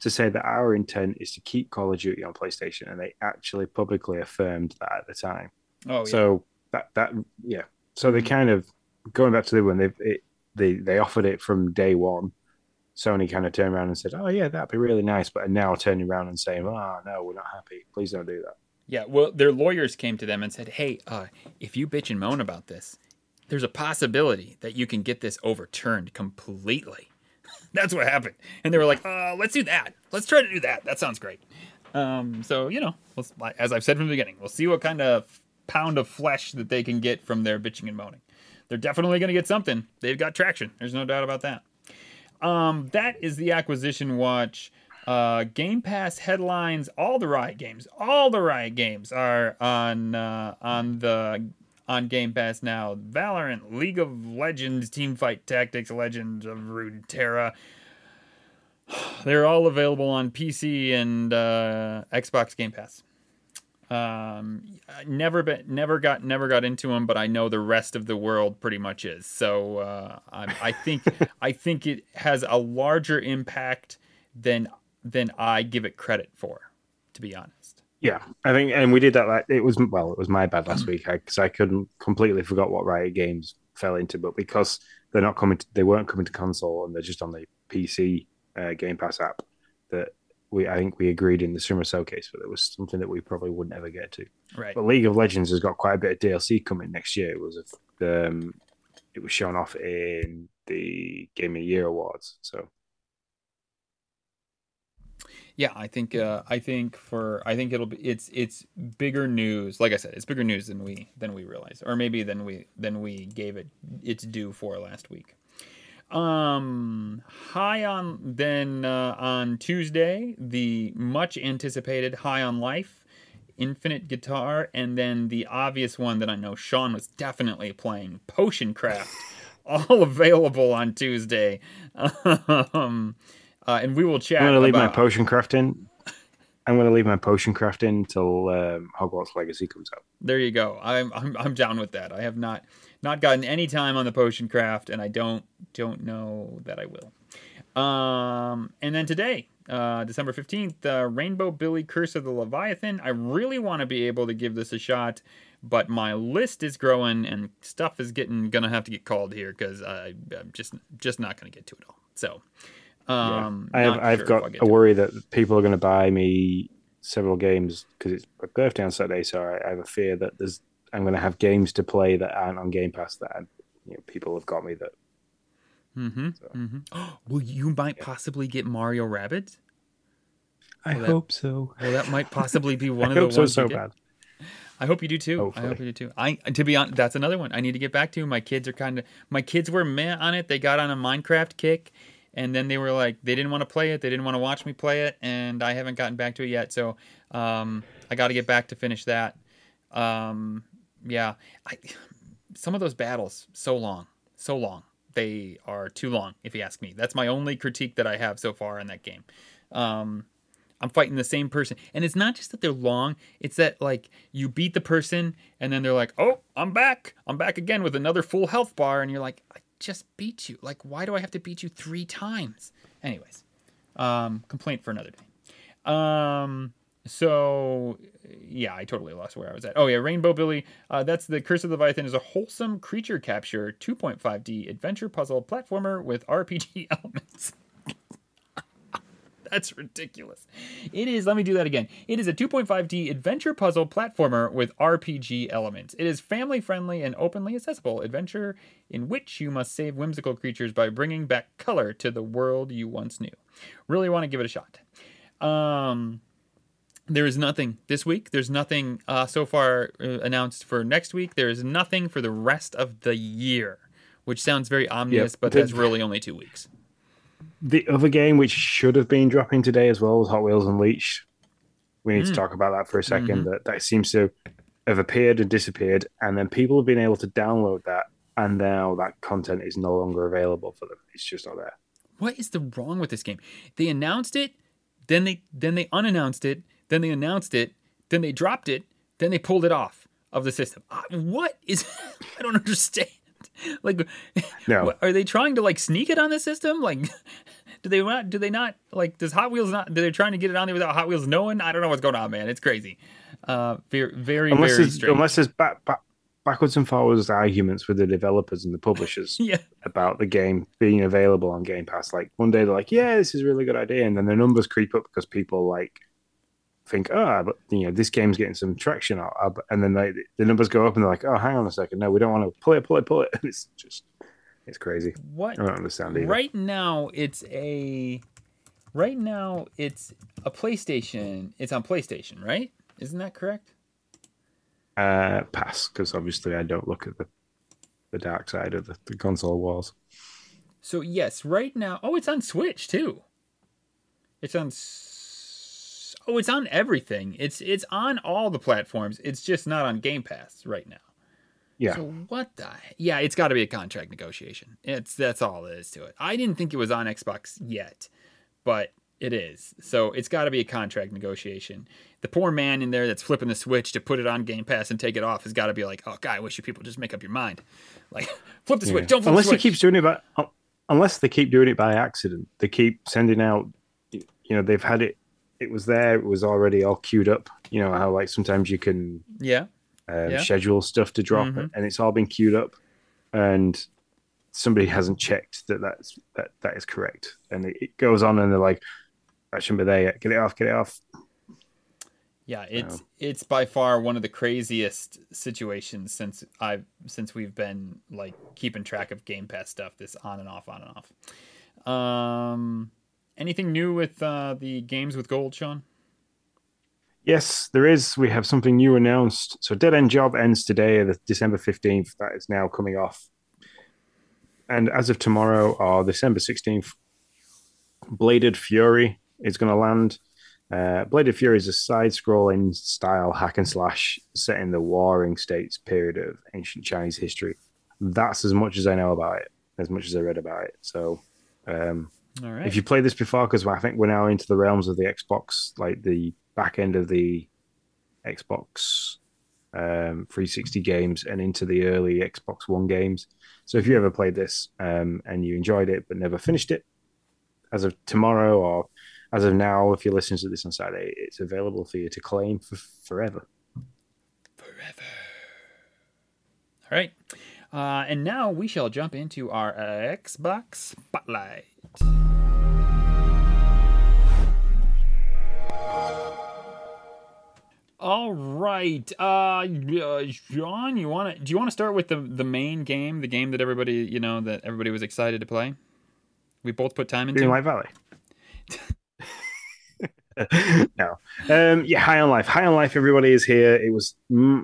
to say that our intent is to keep Call of Duty on PlayStation, and they actually publicly affirmed that at the time. Oh, yeah. so that that yeah, so they kind of going back to the one they they they offered it from day one Sony kind of turned around and said, "Oh yeah, that'd be really nice," but are now turning around and saying, "Oh no, we're not happy. Please don't do that." Yeah, well, their lawyers came to them and said, "Hey, uh, if you bitch and moan about this, there's a possibility that you can get this overturned completely." That's what happened, and they were like, uh, "Let's do that. Let's try to do that. That sounds great." Um, so you know, as I've said from the beginning, we'll see what kind of pound of flesh that they can get from their bitching and moaning. They're definitely going to get something. They've got traction. There's no doubt about that. Um, that is the acquisition watch. Uh, Game Pass headlines. All the Riot games. All the Riot games are on uh, on the on Game Pass now. Valorant, League of Legends, Teamfight Tactics, Legends of Runeterra. They're all available on PC and uh, Xbox Game Pass. Um, never been, never got, never got into them, but I know the rest of the world pretty much is. So uh, I, I think, I think it has a larger impact than than I give it credit for, to be honest. Yeah, I think, and we did that. Like, it was well, it was my bad last week because I, I, couldn't completely forgot what Riot Games fell into, but because they're not coming, to, they weren't coming to console and they're just on the PC uh, Game Pass app. That we, I think we agreed in the summer showcase, but it was something that we probably would never get to. Right. But League of Legends has got quite a bit of DLC coming next year. It was um, it was shown off in the Game of the Year awards, so yeah, I think uh, I think for I think it'll be it's it's bigger news. Like I said, it's bigger news than we than we realized, or maybe than we than we gave it its due for last week. Um, high on then uh, on Tuesday, the much anticipated High on Life, Infinite Guitar, and then the obvious one that I know Sean was definitely playing, Potion Craft, all available on Tuesday. um, uh, and we will chat. I'm going to leave about... my potion Craft in. I'm going to leave my potion Craft in until um, Hogwarts Legacy comes out. There you go. I'm, I'm I'm down with that. I have not not gotten any time on the potion craft, and I don't don't know that I will. Um, and then today, uh, December fifteenth, uh, Rainbow Billy Curse of the Leviathan. I really want to be able to give this a shot, but my list is growing, and stuff is getting gonna have to get called here because I'm just just not gonna get to it all. So. Um, yeah. I have, I've sure got a worry that people are going to buy me several games because it's my birthday on Saturday, so I, I, have a fear that there's I'm going to have games to play that aren't on Game Pass that you know, people have got me that. Mm-hmm. So. mm-hmm. well, you might yeah. possibly get Mario Rabbids. I well, hope that, so. Well, that might possibly be one of the ones so, so bad. I hope you do too. Hopefully. I hope you do too. I to be honest, that's another one I need to get back to. My kids are kind of my kids were meh on it. They got on a Minecraft kick, and then they were like they didn't want to play it they didn't want to watch me play it and i haven't gotten back to it yet so um, i got to get back to finish that um, yeah I, some of those battles so long so long they are too long if you ask me that's my only critique that i have so far in that game um, i'm fighting the same person and it's not just that they're long it's that like you beat the person and then they're like oh i'm back i'm back again with another full health bar and you're like "I just beat you. Like, why do I have to beat you three times? Anyways, um, complaint for another day. Um, so yeah, I totally lost where I was at. Oh yeah, Rainbow Billy. Uh, that's the Curse of the Leviathan is a wholesome creature capture 2.5D adventure puzzle platformer with RPG elements. That's ridiculous. It is, let me do that again. It is a 2.5D adventure puzzle platformer with RPG elements. It is family friendly and openly accessible adventure in which you must save whimsical creatures by bringing back color to the world you once knew. Really want to give it a shot. Um, there is nothing this week. There's nothing uh, so far uh, announced for next week. There is nothing for the rest of the year, which sounds very ominous, yep. but that's really only two weeks the other game, which should have been dropping today as well, was Hot Wheels Unleashed. We need mm. to talk about that for a 2nd mm-hmm. That that seems to have appeared and disappeared, and then people have been able to download that, and now that content is no longer available for them. It's just not there. What is the wrong with this game? They announced it, then they then they unannounced it, then they announced it, then they dropped it, then they pulled it off of the system. Uh, what is? I don't understand. like no. are they trying to like sneak it on the system like do they not do they not like does hot wheels not do they trying to get it on there without hot wheels knowing i don't know what's going on man it's crazy uh very very unless very strange. unless there's back, back, backwards and forwards arguments with the developers and the publishers yeah. about the game being available on game pass like one day they're like yeah this is a really good idea and then the numbers creep up because people like think, oh, but you know, this game's getting some traction, and then they, the numbers go up, and they're like, oh, hang on a second, no, we don't want to pull it, pull it, pull it. And it's just, it's crazy. What? I don't understand either. Right now, it's a, right now, it's a PlayStation. It's on PlayStation, right? Isn't that correct? Uh, pass, because obviously I don't look at the, the dark side of the, the console walls. So yes, right now. Oh, it's on Switch too. It's on. Oh, it's on everything. It's it's on all the platforms. It's just not on Game Pass right now. Yeah. So what the? Yeah, it's got to be a contract negotiation. It's that's all it is to it. I didn't think it was on Xbox yet, but it is. So it's got to be a contract negotiation. The poor man in there that's flipping the switch to put it on Game Pass and take it off has got to be like, oh God, I wish you people just make up your mind. Like, flip the switch. Don't flip unless he keeps doing it, but unless they keep doing it by accident, they keep sending out. You know, they've had it. It was there. It was already all queued up. You know how like sometimes you can yeah, um, yeah. schedule stuff to drop, mm-hmm. and it's all been queued up, and somebody hasn't checked that that's that that is correct, and it, it goes on, and they're like, "That shouldn't be there yet. Get it off. Get it off." Yeah, it's um, it's by far one of the craziest situations since I've since we've been like keeping track of Game Pass stuff. This on and off, on and off. Um, anything new with uh, the games with gold, Sean? Yes, there is. We have something new announced. So Dead End Job ends today, the December fifteenth. That is now coming off, and as of tomorrow, or December sixteenth, Bladed Fury is going to land. Uh, Bladed Fury is a side-scrolling style hack and slash set in the Warring States period of ancient Chinese history. That's as much as I know about it, as much as I read about it. So, um, if you played this before, because I think we're now into the realms of the Xbox, like the back end of the Xbox um, 360 games and into the early Xbox One games. So, if you ever played this um, and you enjoyed it but never finished it, as of tomorrow or as of now, if you're listening to this on Saturday, it's available for you to claim for forever. Forever. All right. Uh, and now we shall jump into our Xbox Spotlight. All right, uh, John, you want to? Do you want to start with the the main game, the game that everybody you know that everybody was excited to play? We both put time into. Greenlight Valley. no. Um, yeah, High on Life. High on Life, everybody is here. It was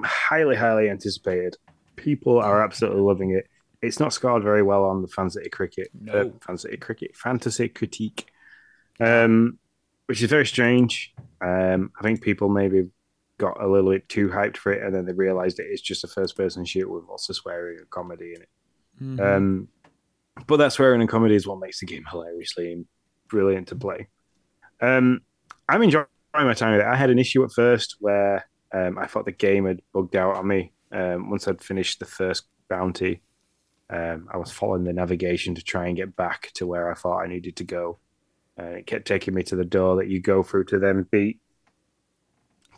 highly, highly anticipated. People are absolutely loving it. It's not scored very well on the Fancity Cricket. No. Uh, Fancity Cricket. Fantasy Critique. Um, which is very strange. Um, I think people maybe got a little bit too hyped for it and then they realized it is just a first person shoot with lots of swearing and comedy in it. Mm-hmm. Um, but that swearing and comedy is what makes the game hilariously brilliant to play. Um, I'm enjoying my time with it. I had an issue at first where um, I thought the game had bugged out on me. Um, once I'd finished the first bounty, um, I was following the navigation to try and get back to where I thought I needed to go. Uh, it kept taking me to the door that you go through to then beat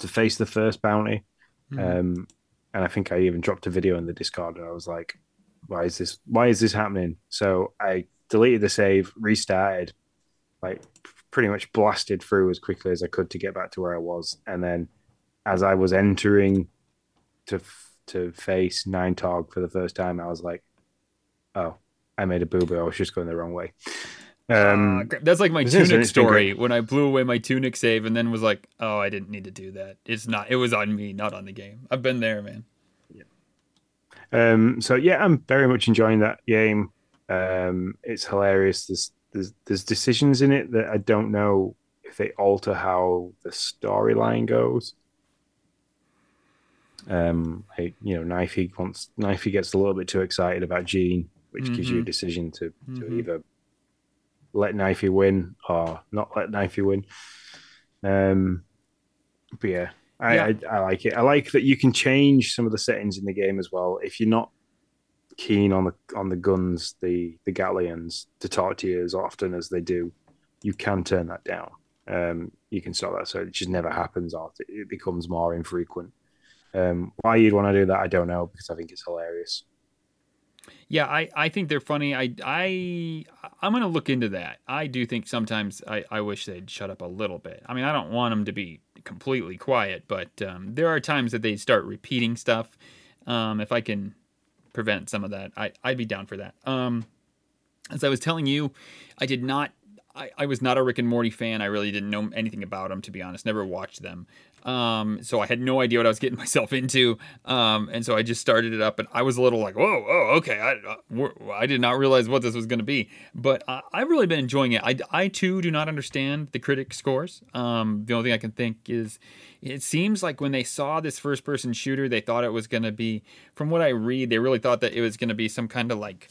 to face the first bounty. Mm. and I think I even dropped a video in the Discord, and I was like, "Why is this? Why is this happening?" So I deleted the save, restarted, like pretty much blasted through as quickly as I could to get back to where I was. And then as I was entering to to face Nine Tog for the first time, I was like, "Oh, I made a boo boo. I was just going the wrong way." Um, uh, that's like my tunic story when I blew away my tunic save and then was like, "Oh, I didn't need to do that. It's not. It was on me, not on the game. I've been there, man." Yeah. Um. So yeah, I'm very much enjoying that game. Um. It's hilarious. There's there's there's decisions in it that I don't know if they alter how the storyline goes. Um, like, you know, Knifey wants Knifey gets a little bit too excited about Gene, which mm-hmm. gives you a mm-hmm. decision to, to mm-hmm. either let Knifey win or not let Knifey win. Um, but yeah, I, yeah. I, I like it. I like that you can change some of the settings in the game as well. If you're not keen on the on the guns, the the Gatlians to talk to you as often as they do, you can turn that down. Um, you can stop that so it just never happens or it becomes more infrequent. Um, why you'd want to do that, I don't know because I think it's hilarious. Yeah, I, I think they're funny. I I I'm gonna look into that. I do think sometimes I, I wish they'd shut up a little bit. I mean, I don't want them to be completely quiet, but um, there are times that they start repeating stuff. Um, if I can prevent some of that, I, I'd be down for that. Um, as I was telling you, I did not. I, I was not a Rick and Morty fan. I really didn't know anything about them, to be honest. Never watched them. Um, so I had no idea what I was getting myself into. Um, and so I just started it up, and I was a little like, "Whoa, oh, okay." I, uh, I did not realize what this was going to be, but I, I've really been enjoying it. I, I too do not understand the critic scores. Um, the only thing I can think is, it seems like when they saw this first-person shooter, they thought it was going to be. From what I read, they really thought that it was going to be some kind of like.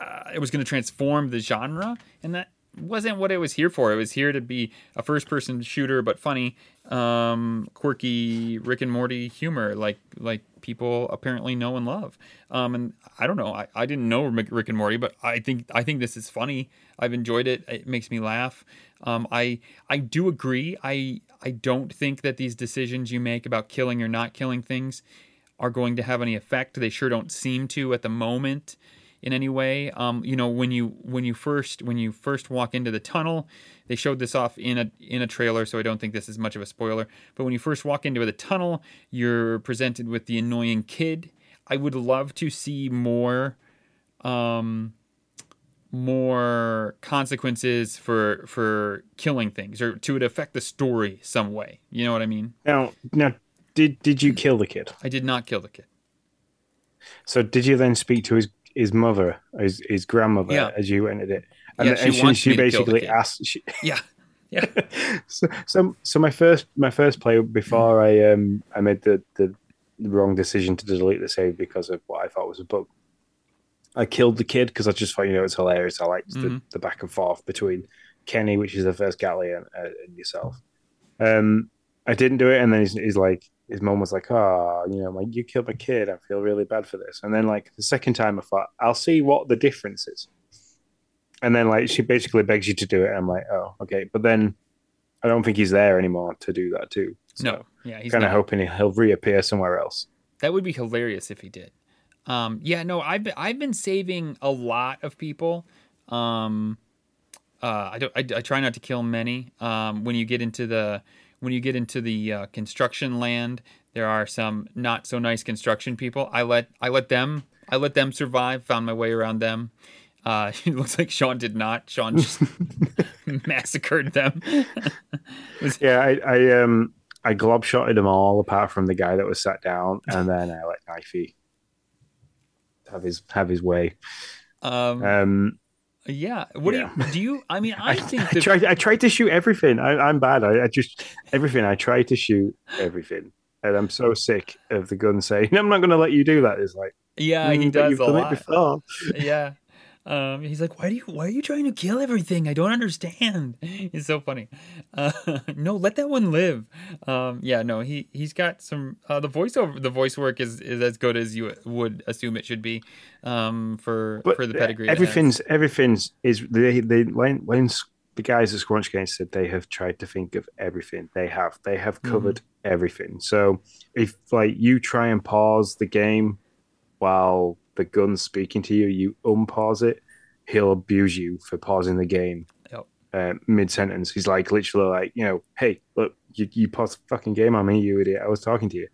Uh, it was going to transform the genre, and that wasn't what it was here for. It was here to be a first person shooter, but funny, um, quirky Rick and Morty humor, like like people apparently know and love. Um, and I don't know, I, I didn't know Rick and Morty, but I think I think this is funny. I've enjoyed it. It makes me laugh. Um, I I do agree. I I don't think that these decisions you make about killing or not killing things are going to have any effect. They sure don't seem to at the moment in any way. Um, you know, when you when you first when you first walk into the tunnel, they showed this off in a in a trailer, so I don't think this is much of a spoiler. But when you first walk into the tunnel, you're presented with the annoying kid. I would love to see more um more consequences for for killing things or to it affect the story some way. You know what I mean? Now now did did you kill the kid? I did not kill the kid. So did you then speak to his his mother, his his grandmother, Yeah. as you entered it, and, Yeah, she and she, she me to kill the basically asked. She, Yeah. Yeah. so, so so my first my first play before I um I made the the wrong decision to delete the save because of what I thought was a bug. I killed the kid because I just thought you know it's hilarious. I liked the, Mhm. the back and forth between Kenny, which is the first Gatlian, and, uh, and yourself. Um, I didn't do it, and then he's, he's like, his mom was like, "Oh, you know, like you killed my kid. I feel really bad for this." And then like the second time, I thought, "I'll see what the difference is." And then like she basically begs you to do it. And I'm like, "Oh, okay," but then I don't think he's there anymore to do that too. So No. Yeah. He's kind of hoping he'll reappear somewhere else. That would be hilarious if he did. Um, yeah, no, I've been, I've been saving a lot of people. Um, uh, I don't. I, I try not to kill many. Um, when you get into the when you get into the uh, construction land, there are some not so nice construction people. I let I let them I let them survive. Found my way around them. Uh, it looks like Sean did not. Sean just massacred them. Was- Yeah, I, I um I glob shotted them all apart from the guy that was sat down, and then I let Knifey have his have his way. um, Um, yeah. What yeah. do you do? You I mean, I, I, think I tried I tried to shoot everything. I, I'm bad. I, I just everything. I tried to shoot everything, and I'm so sick of the gun saying, "I'm not going to let you do that." It's like, yeah, he "Mm, but does a lot. it before. yeah. Um, he's like, why do you, why are you trying to kill everything? I don't understand. He's so funny. Uh, no, let that one live. Um, yeah, no, he, he's got some, uh, the voiceover, the voice work is, is as good as you would assume it should be, um, for, But for the pedigree. everything's everything's is they they when when the guys at Squanch Games said they have tried to think of everything. They have they have Mm-hmm. covered everything. So if like you try and pause the game while the gun's speaking to you, you unpause it, he'll abuse you for pausing the game. Yep. Uh, mid sentence, he's like literally like, you know, hey, look, you, you paused the fucking game on me, you idiot. I was talking to you.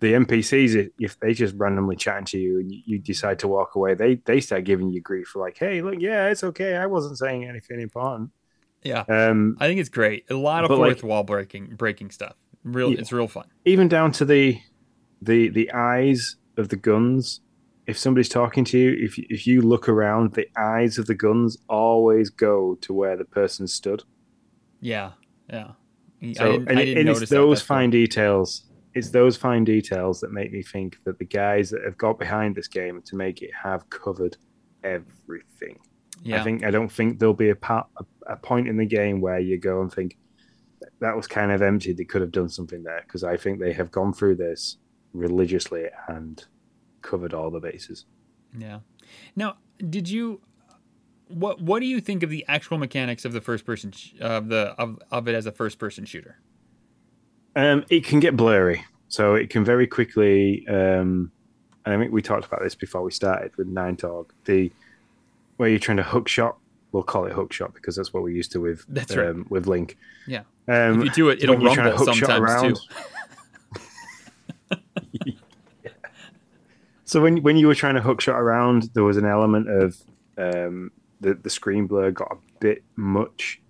The NPCs, if- they just randomly chatting to you and you, decide to walk away, they they start giving you grief for like, hey, look, yeah, it's okay. I wasn't saying anything important. Yeah. Um, I think it's great. A lot of But, like- fourth wall breaking, breaking stuff. Real, Yeah. it's real fun. even down to the the the eyes of the guns. If somebody's talking to you, if if you look around, the eyes of the guns always go to where the person stood. Yeah. Yeah. I So didn't, and, I it- didn't and it's those cool. Uh, fine details. It's those fine details that make me think that the guys that have got behind this game to make it have covered everything. Yeah. I think I don't think there'll be a, part, a a point in the game where you go and think that was kind of empty. They could have done something there because I think they have gone through this religiously and covered all the bases. Yeah. Now, did you what what do you think of the actual mechanics of the first person sh- of the of, of it as a first person shooter? Um, it can get blurry, so it can very quickly. Um, and I think we talked about this before we started with Nine Talk. The where you're trying to hook shot we'll call it hook shot because that's what we're used to with That's um, right. with Link. Yeah. Um, If you do it, it'll when you're trying to rumble sometimes too. So when when you were trying to hook shot around, there was an element of um, the the screen blur got a bit much,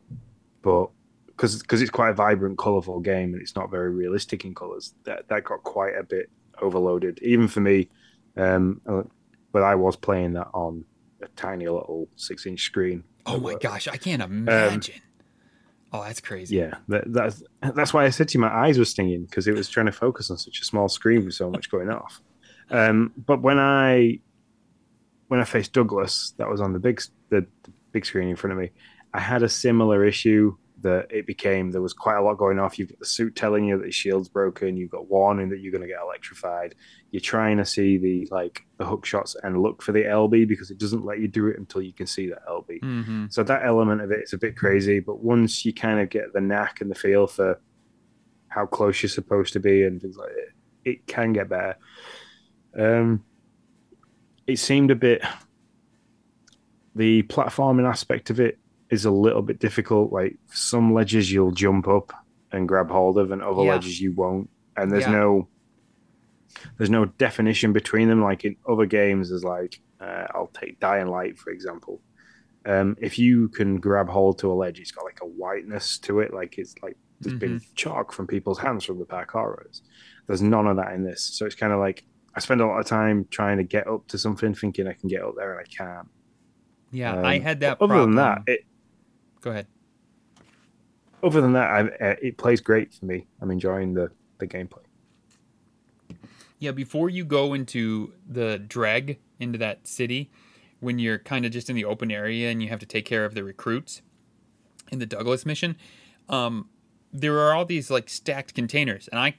but because because it's quite a vibrant, colourful game and it's not very realistic in colours, that that got quite a bit overloaded, even for me. Um, uh, but I was playing that on a tiny little six inch screen. Oh my gosh, I can't imagine. oh, that's crazy. Yeah, that, that's that's why I said to you my eyes were stinging because it was trying to focus on such a small screen with so much going off. Um, but when I when I faced Douglas, that was on the big the, the big screen in front of me. I had a similar issue that it became there was quite a lot going off. You've got the suit telling you that the shield's broken. You've got warning that you're going to get electrified. You're trying to see the like the hook shots and look for the LB because it doesn't let you do it until you can see that LB. hmm So that element of it is a bit crazy, but once you kind of get the knack and the feel for how close you're supposed to be and things like it, it can get better. Um, it seemed a bit. The platforming aspect of it is a little bit difficult. Like some ledges you'll jump up and grab hold of, and other Yeah. ledges you won't. And there's Yeah. no there's no definition between them. Like in other games, there's like uh, I'll take Dying Light for example. Um, if you can grab hold to a ledge, it's got like a whiteness to it, like it's like there's been chalk from people's hands from the parkourers. There's none of that in this, so it's kind of like I spend a lot of time trying to get up to something, thinking I can get up there and I can't. Yeah, Um, I had that. Other problem. than that, it go ahead. other than that, I, uh, it plays great for me. I'm enjoying the the gameplay. Yeah, before you go into the dreg into that city, when you're kind of just in the open area and you have to take care of the recruits in the Douglas mission, um, there are all these like stacked containers, and I,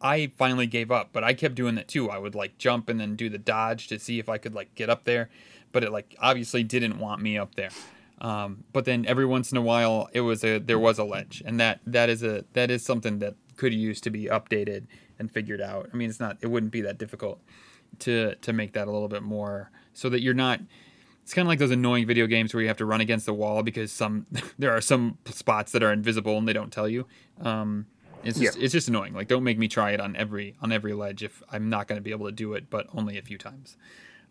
I finally gave up, but I kept doing that too. I would like jump and then do the dodge to see if I could like get up there, but it like obviously didn't want me up there. Um, but then every once in a while, it was a there was a ledge, and that that is a that is something that could use to be updated and figured out. I mean, it's not it wouldn't be that difficult to to make that a little bit more so that you're not. It's kind of like those annoying video games where you have to run against the wall because some there are some spots that are invisible and they don't tell you. Um, it's just it's just annoying. Like don't make me try it on every on every ledge if I'm not going to be able to do it, but only a few times.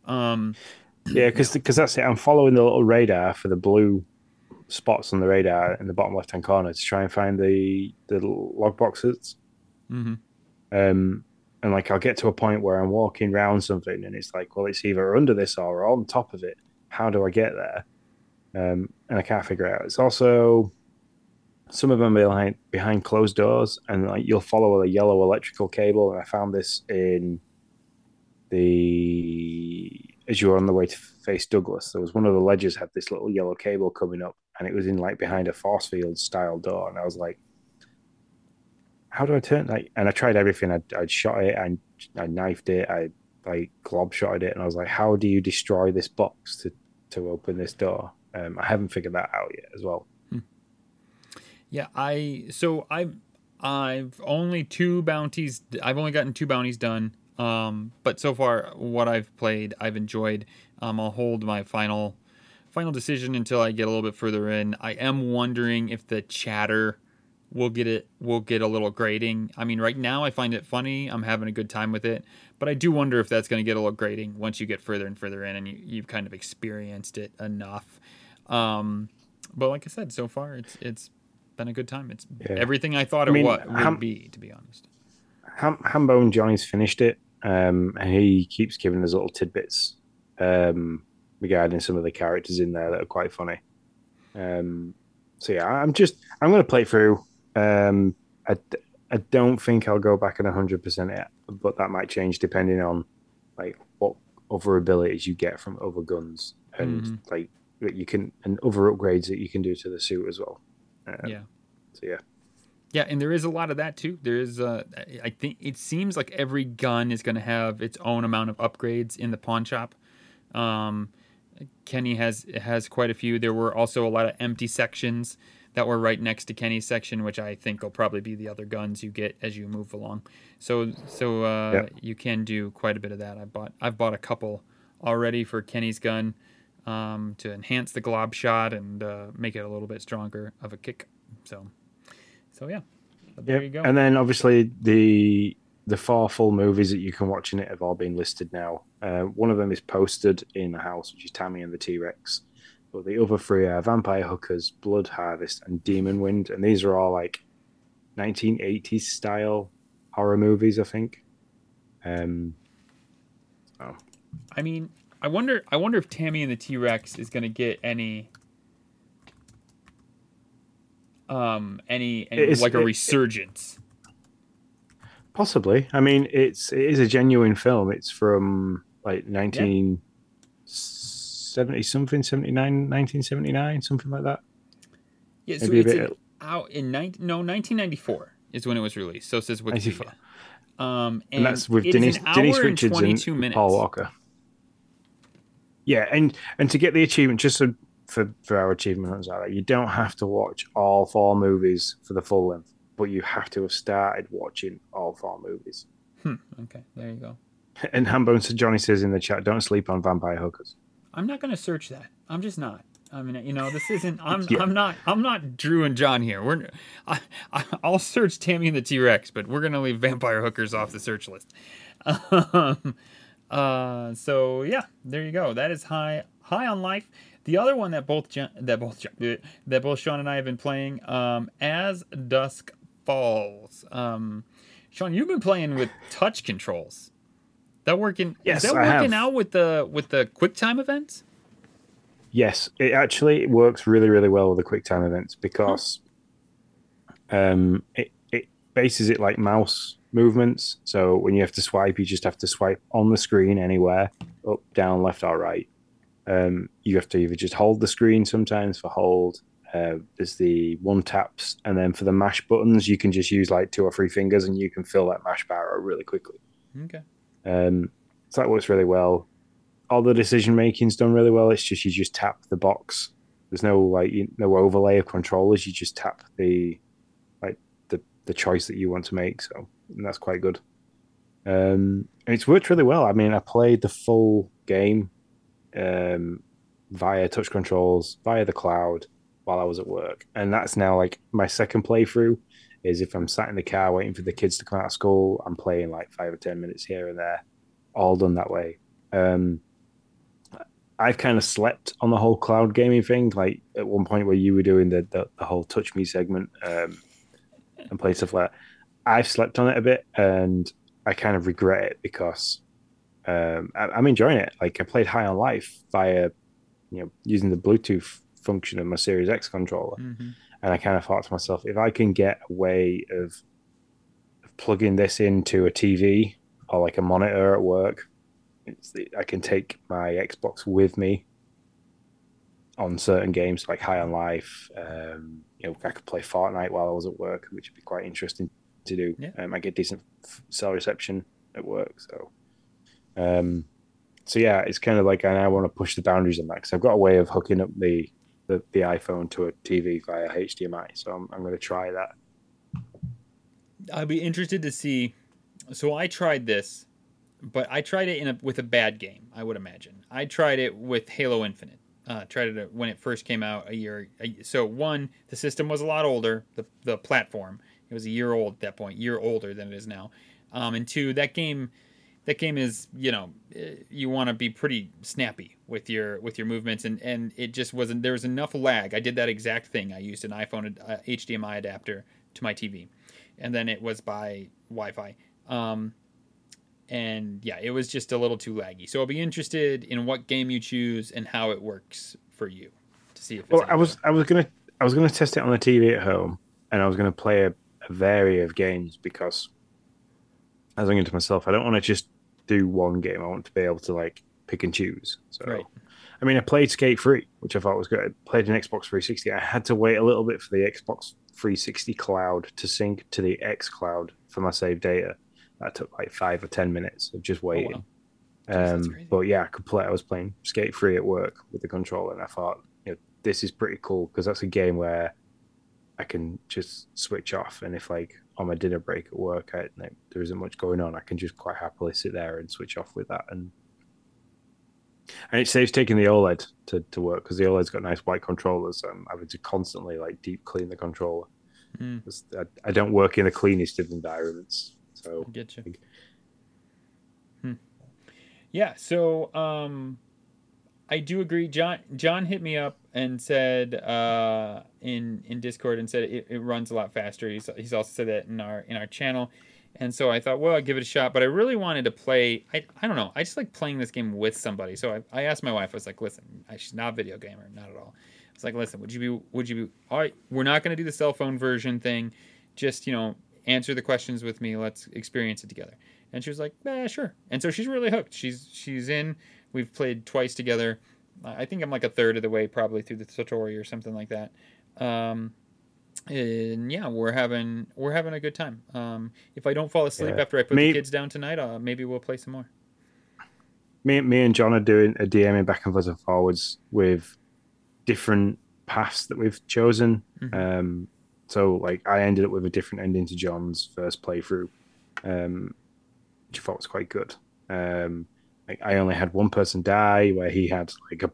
Um, Yeah, because because that's it. I'm following the little radar for the blue spots on the radar in the bottom left hand corner to try and find the the log boxes. mhm. Um, and like I'll get to a point where I'm walking around something and it's like, well, it's either under this or on top of it. How do I get there? Um, and I can't figure it out. It's also some of them are behind behind closed doors, and like you'll follow a yellow electrical cable. And I found this in the as you were on the way to face Douglas. There was one of the ledges had this little yellow cable coming up, and it was in like behind a force field style door. And I was like, how do I turn like and I tried everything. I'd, I'd shot it, I, I knifed it, I like glob shotted it, and I was like, how do you destroy this box to to open this door? Um, I haven't figured that out yet as well. Yeah, I so I've I've only two bounties. I've only gotten two bounties done. Um, but so far, what I've played, I've enjoyed. Um, I'll hold my final final decision until I get a little bit further in. I am wondering if the chatter will get it will get a little grating. I mean, right now I find it funny. I'm having a good time with it, but I do wonder if that's going to get a little grating once you get further and further in and you, you've kind of experienced it enough. Um, but like I said, so far it's it's been a good time. It's Yeah. everything I thought I it mean, would how- be, to be honest. Ham- Hambone Johnny's finished it, um, and he keeps giving us little tidbits um, regarding some of the characters in there that are quite funny. Um, so yeah, I'm just I'm going to play through. Um, I, I don't think I'll go back and 100 percent but that might change depending on like what other abilities you get from other guns and Mhm. like that you can and other upgrades that you can do to the suit as well. Um, yeah. So yeah. Yeah, and there is a lot of that too. There is, uh, I- think it seems like every gun is going to have its own amount of upgrades in the pawn shop. Um, Kenny has has quite a few. There were also a lot of empty sections that were right next to Kenny's section, which I think will probably be the other guns you get as you move along. So so uh, Yeah. you can do quite a bit of that. I bought I've bought a couple already for Kenny's gun. Um, to enhance the glob shot and uh, make it a little bit stronger of a kick. So, so yeah, but there Yep. you go. And then obviously the the four full movies that you can watch in it have all been listed now. Uh, one of them is posted in the house, which is Tammy and the T Rex. But the other three are Vampire Hookers, Blood Harvest, and Demon Wind, and these are all like 1980s style horror movies, I think. Um, oh. I mean, I wonder. I wonder if Tammy and the T Rex is going to get any, um, any, any It's- like a it- resurgence. Possibly. I mean, it's it is a genuine film. It's from like 1970 something, 79, 1979, something like that. yeah, so maybe a it's bit- in- out in 19, no 1994 is when it was released. So it says Wikipedia. Um, and, And, that's with it is Denise, Denise Richards 22 and minutes. Paul Walker. Yeah, and and to get the achievement, just so for for our achievement hunters out there, you don't have to watch all four movies for the full length, but you have to have started watching all four movies. Hmm, okay, there you go. And Hambone Johnny says in the chat, "Don't sleep on vampire hookers." I'm not going to search that. I'm just not. I mean, you know, this isn't. I'm. Yeah. I'm not. I'm not Drew and John here. We're. I, I, I'll search Tammy and the T Rex, but we're gonna leave vampire hookers off the search list. Um, uh. So yeah, there you go. That is high. High on life. The other one that both John, that both that both Sean and I have been playing, um, as dusk falls. Um, Sean, you've been playing with touch controls. That working? Yes, is that I have. working out with the with the QuickTime events? Yes, it actually works really, really well with the QuickTime events because um, it, it bases it like mouse movements. So when you have to swipe, you just have to swipe on the screen anywhere, up, down, left, or right. Um, you have to either just hold the screen sometimes for hold. Uh, there's the one taps, and then for the mash buttons, you can just use like two or three fingers, and you can fill that mash bar really quickly. Okay. Um, so that works really well. All the decision making's done really well. It's just you just tap the box. There's no like you, no overlay of controllers. You just tap the like the the choice that you want to make. So and that's quite good. Um, and it's worked really well. I mean, I played the full game um, via touch controls via the cloud while I was at work, and that's now like my second playthrough. Is if I'm sat in the car waiting for the kids to come out of school, I'm playing like five or ten minutes here and there, all done that way. Um, I've kind of slept on the whole cloud gaming thing. Like at one point where you were doing the the, the whole touch me segment um, and play stuff like that. I've slept on it a bit, and I kind of regret it because um, I, I'm enjoying it. Like I played High on Life via, you know, using the Bluetooth function of my Series X controller, Mhm. and I kind of thought to myself, if I can get a way of, of plugging this into a TV or like a monitor at work, it's the, I can take my Xbox with me on certain games like High on Life. Um, you know, I could play Fortnite while I was at work, which would be quite interesting to do. Yeah. Um, I get decent cell reception at work, so. Um, so yeah, it's kind of like I now want to push the boundaries on that because I've got a way of hooking up the, the the iPhone to a TV via HDMI. So I'm I'm going to try that. I'd be interested to see. So I tried this, but I tried it in a, with a bad game. I would imagine. I tried it with Halo Infinite. Uh, tried it when it first came out a year. So one, the system was a lot older. The the platform it was a year old at that point, year older than it is now. Um, and two, that game, that game is you know you want to be pretty snappy with your with your movements, and and it just wasn't. There was enough lag. I did that exact thing. I used an iPhone uh, HDMI adapter to my TV, and then it was by Wi-Fi. Um, and yeah, it was just a little too laggy. So I'll be interested in what game you choose and how it works for you to see if it's Well, I was. I was gonna I was gonna test it on the TV at home, and I was gonna play a, a vary of games because as I was thinking to myself, I don't want to just do one game. I want to be able to like pick and choose. So, Right. I mean, I played Skate 3, which I thought was good. I played an Xbox 360. I had to wait a little bit for the Xbox 360 cloud to sync to the X cloud for my save data. That took like five or ten minutes of just waiting. wow. Jeez, Um, but yeah, I could play. I was playing Skate 3 at work with the controller, and I thought, you know, this is pretty cool because that's a game where I can just switch off, and if like on my dinner break at work, I, like, there isn't much going on, I can just quite happily sit there and switch off with that and And it saves taking the OLED to, to work because the OLED's got nice white controllers. I'm having to constantly like deep clean the controller. Mm. I, I don't work in the cleanest of environments. So Get you. Hmm. Yeah. So, um, I do agree. John John hit me up and said uh, in in Discord and said it, it runs a lot faster. He's, he's also said that in our in our channel, and so I thought, well, I'll give it a shot. But I really wanted to play. I, I don't know. I just like playing this game with somebody. So I, I asked my wife. I was like, listen, I, she's not a video gamer, not at all. I was like, listen, would you be would you be all right? We're not going to do the cell phone version thing. Just you know, answer the questions with me. Let's experience it together. And she was like, eh, sure. And so she's really hooked. She's she's in. We've played twice together. I think I'm like a third of the way probably through the tutorial or something like that. Um, and yeah, we're having we're having a good time. Um, if I don't fall asleep Yeah. after I put Me- the kids down tonight, uh, maybe we'll play some more. me, me and John are doing a DMing back and forth and forwards with different paths that we've chosen. Mhm. Um, so like I ended up with a different ending to John's first playthrough, um, which I thought was quite good. Um, like I only had one person die, where he had like a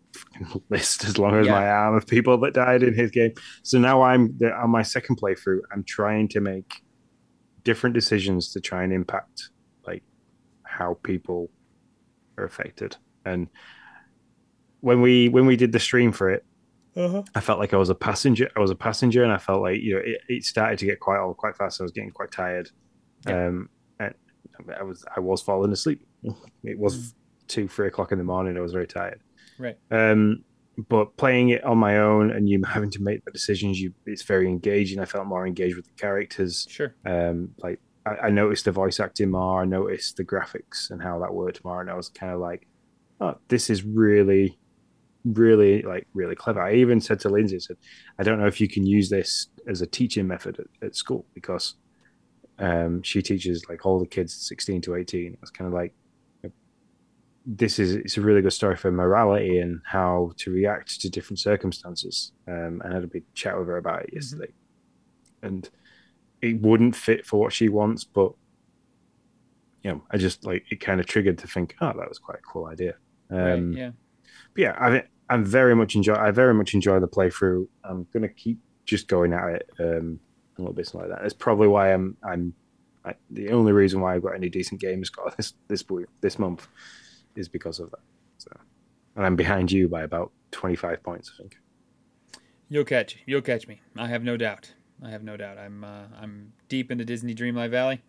list as long as Yeah. my arm of people that died in his game. So now I'm on my second playthrough. I'm trying to make different decisions to try and impact like how people are affected. And when we when we did the stream for it, Uh-huh. I felt like I was a passenger. I was a passenger, and I felt like you know it, it started to get quite old quite fast. I was getting quite tired, Yeah. um, and I was I was falling asleep. It was Mm. Two three o'clock in the morning. I was very tired. Right. Um, but playing it on my own and you having to make the decisions, you it's very engaging. I felt more engaged with the characters. Sure. Um, like I, I noticed the voice acting more. I noticed the graphics and how that worked more, and I was kind of like, "Oh, this is really, really like really clever." I even said to Lindsay, I "said I don't know if you can use this as a teaching method at, at school because um, she teaches like all the kids sixteen to eighteen. It's kind of like this is it's a really good story for morality and how to react to different circumstances. Um, and I had a big chat with her about it yesterday, and it wouldn't fit for what she wants, but you know, I just like it kind of triggered to think, oh, that was quite a cool idea. Um, right. Yeah. but yeah, I I'm very much enjoy. I very much enjoy the playthrough. I'm gonna keep just going at it um, a little bit like that. That's probably why I'm I'm I, the only reason why I've got any decent games got this this week, this month is because of that. So, and I'm behind you by about 25 points, I think. You'll catch. You'll catch me. I have no doubt. I have no doubt. I'm uh, I'm deep into Disney Dreamlight Valley,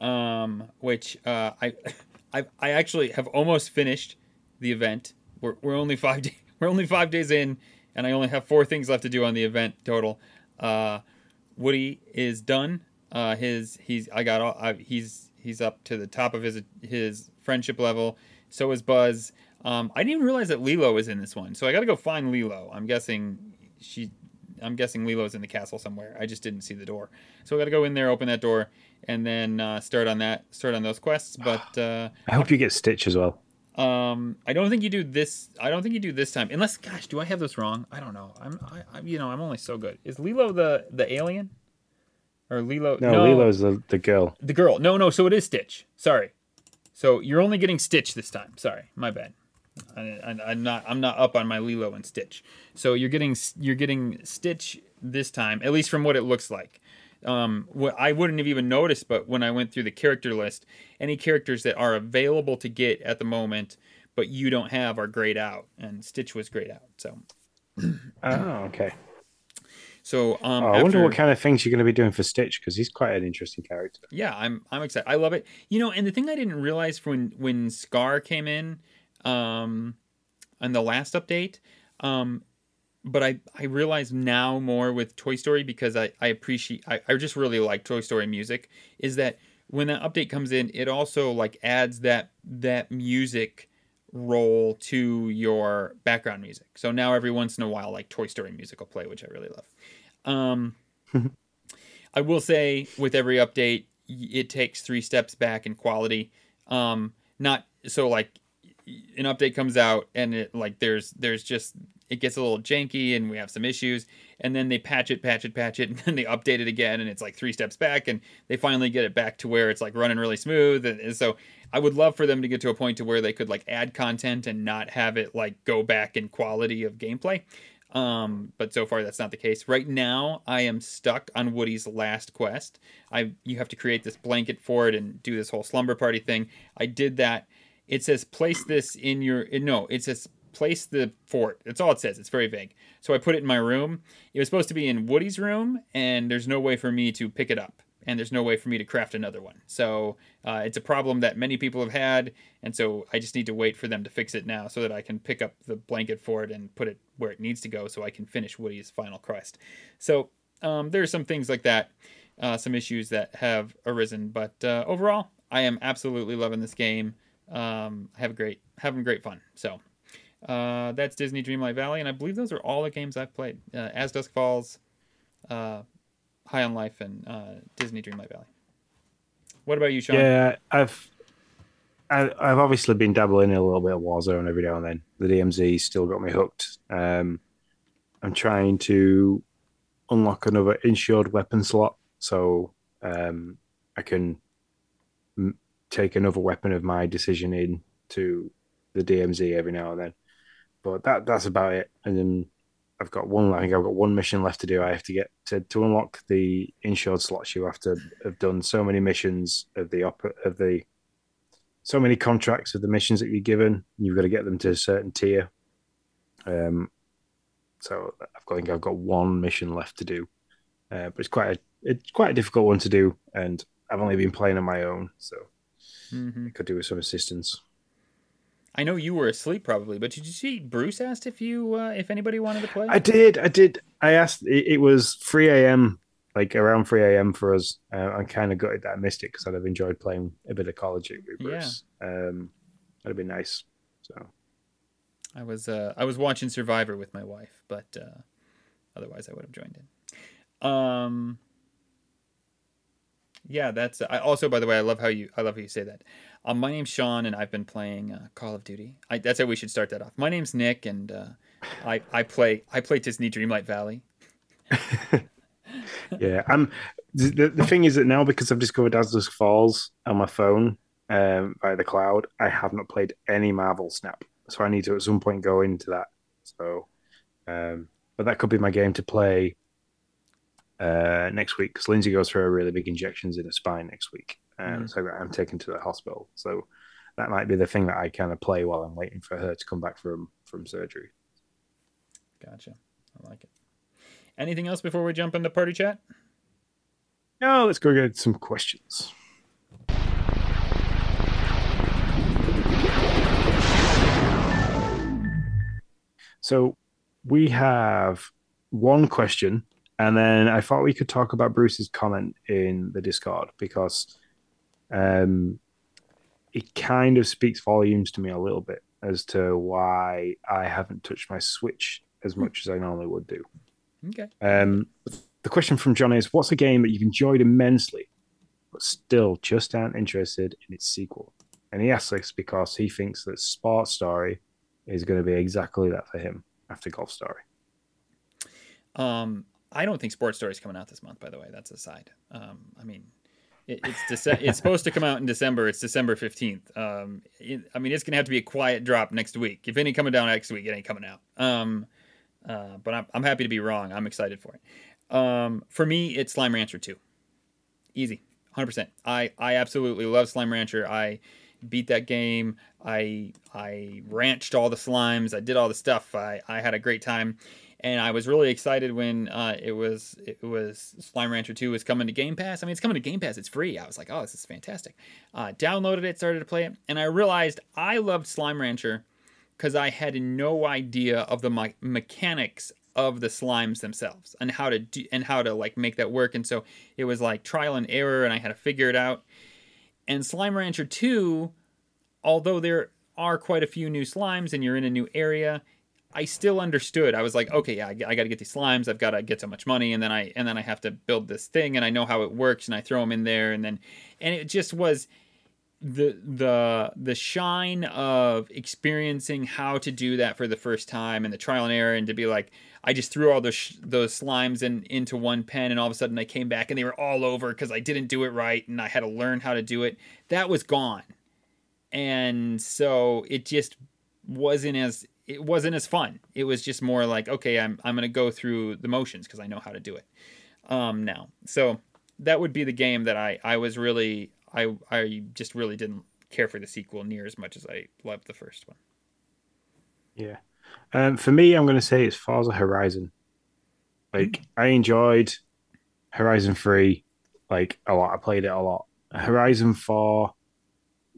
um, which uh, I I I actually have almost finished the event. We're, we're only five we're only five days in, and I only have four things left to do on the event total. Uh, Woody is done. Uh, his he's I got all I, he's he's up to the top of his his friendship level. So is Buzz. Um, I didn't even realize that Lilo was in this one, so I got to go find Lilo. I'm guessing she I'm guessing Lilo's in the castle somewhere. I just didn't see the door, so I got to go in there, open that door, and then uh, start on that, start on those quests. But uh, I hope you get Stitch as well. um, I don't think you do this. I don't think you do this time, unless, gosh, do I have this wrong? I don't know. I'm, I, I you know, I'm only so good. Is Lilo the the alien, or Lilo? No, Lilo's the, the girl. the girl. No, no. So it is Stitch. Sorry. So you're only getting Stitch this time. Sorry, my bad. I, I'm not. I'm not up on my Lilo and Stitch. So you're getting you're getting Stitch this time, at least from what it looks like. Um, what I wouldn't have even noticed, but when I went through the character list, any characters that are available to get at the moment, but you don't have, are grayed out, and Stitch was grayed out. So, Oh, okay. So um, Oh, I wonder what kind of things you're going to be doing for Stitch because he's quite an interesting character. yeah i'm i'm excited. I love it. You know and the thing i didn't realize when when scar came in um on the last update um but i i realize now more with toy story because i i appreciate i, I just really like toy story music is that when that update comes in it also like adds that that music role to your background music. So now every once in a while like toy story music will play which i really love um I will say with every update, it takes three steps back in quality. Um, not so like an update comes out and it like there's there's just it gets a little janky and we have some issues. And then they patch it patch it patch it and then they update it again and it's like three steps back and they finally get it back to where it's like running really smooth. And, and so i would love for them to get to a point to where they could like add content and not have it like go back in quality of gameplay um, but so far that's not the case. Right now, I am stuck on Woody's last quest. I you have to create this blanket for it and do this whole slumber party thing. I did that. It says place this in your no. It says place the fort. That's all it says. It's very vague. So I put it in my room. It was supposed to be in Woody's room, and there's no way for me to pick it up, and there's no way for me to craft another one. So uh, it's a problem that many people have had, and so I just need to wait for them to fix it now, so that I can pick up the blanket for it and put it where it needs to go, so I can finish Woody's final quest. So um, there are some things like that, uh, some issues that have arisen, but uh, overall, I am absolutely loving this game. Um, have a great having great fun. So uh, that's Disney Dreamlight Valley, and I believe those are all the games I've played: uh, As Dusk Falls, uh, High on Life, and uh, Disney Dreamlight Valley. What about you, Sean? Yeah, I've I, I've obviously been dabbling in a little bit of Warzone every now and then. The DMZ still got me hooked. Um, I'm trying to unlock another insured weapon slot, so um, I can m- take another weapon of my decision in to the DMZ every now and then. But that that's about it. And then I've got one. I think I've got one mission left to do. I have to get to to unlock the insured slots. You have to have done so many missions of the op- of the so many contracts of the missions that you're given. You've got to get them to a certain tier. Um, so I've got, I think I've got one mission left to do, uh, but it's quite a it's quite a difficult one to do, and I've only been playing on my own, so mm-hmm. I could do with some assistance. I know you were asleep probably, but did you see Bruce asked if you uh, if anybody wanted to play? I did, I did. I asked. It, it was 3 a.m. like around 3 a.m. for us. Uh, I kind of gutted that I missed it because I'd have enjoyed playing a bit of College with Bruce. Yeah. Um, that'd be nice. So I was uh, I was watching Survivor with my wife, but uh, otherwise I would have joined in. Um, yeah, that's. I also, by the way, I love how you I love how you say that. Um, my name's Sean, and I've been playing uh, Call of Duty. I, that's how we should start that off. My name's Nick, and uh, I I play I play Disney Dreamlight Valley. yeah, I'm. The, the thing is that now because I've discovered As Dusk Falls on my phone um, via the cloud, I have not played any Marvel Snap, so I need to at some point go into that. So, um, but that could be my game to play uh, next week because Lindsay goes for a really big injections in her spine next week, and mm. so I'm taken to the hospital. So that might be the thing that I kind of play while I'm waiting for her to come back from from surgery. Gotcha. I like it. Anything else before we jump into party chat? No, let's go get some questions. So we have one question, and then I thought we could talk about Bruce's comment in the Discord because um, it kind of speaks volumes to me a little bit as to why I haven't touched my Switch as much as I normally would do. Okay. Um, the question from John is What's a game that you've enjoyed immensely, but still just aren't interested in its sequel? And he asks this because he thinks that Sports Story is going to be exactly that for him after Golf Story. Um, I don't think Sports Story is coming out this month. By the way, that's aside. Um, I mean, it, it's Dece- it's supposed to come out in December. It's December fifteenth. Um, I mean, it's gonna have to be a quiet drop next week. If any coming down next week, it ain't coming out. Um, uh, but I'm, I'm happy to be wrong. I'm excited for it. Um, for me, it's Slime Rancher 2. Easy, 100%. I, I absolutely love Slime Rancher. I beat that game. I I ranched all the slimes. I did all the stuff. I, I had a great time, and I was really excited when uh, it was it was Slime Rancher 2 was coming to Game Pass. I mean, it's coming to Game Pass. It's free. I was like, oh, this is fantastic. Uh, downloaded it, started to play it, and I realized I loved Slime Rancher because I had no idea of the me- mechanics of the slimes themselves and how to do and how to like make that work. And so it was like trial and error, and I had to figure it out. And Slime Rancher 2, although there are quite a few new slimes and you're in a new area, I still understood. I was like, okay, yeah, I, I got to get these slimes. I've got to get so much money, and then I and then I have to build this thing, and I know how it works, and I throw them in there, and then and it just was the the the shine of experiencing how to do that for the first time and the trial and error and to be like I just threw all those sh- those slimes in into one pen and all of a sudden I came back and they were all over because I didn't do it right and I had to learn how to do it. That was gone, and so it just wasn't as it wasn't as fun. It was just more like okay, I'm I'm gonna go through the motions because I know how to do it um, now. So that would be the game that I I was really I I just really didn't care for the sequel near as much as I loved the first one. Yeah. Um, for me, I'm to say it's Forza Horizon. Like I enjoyed Horizon Three, like a lot. I played it a lot. Horizon Four,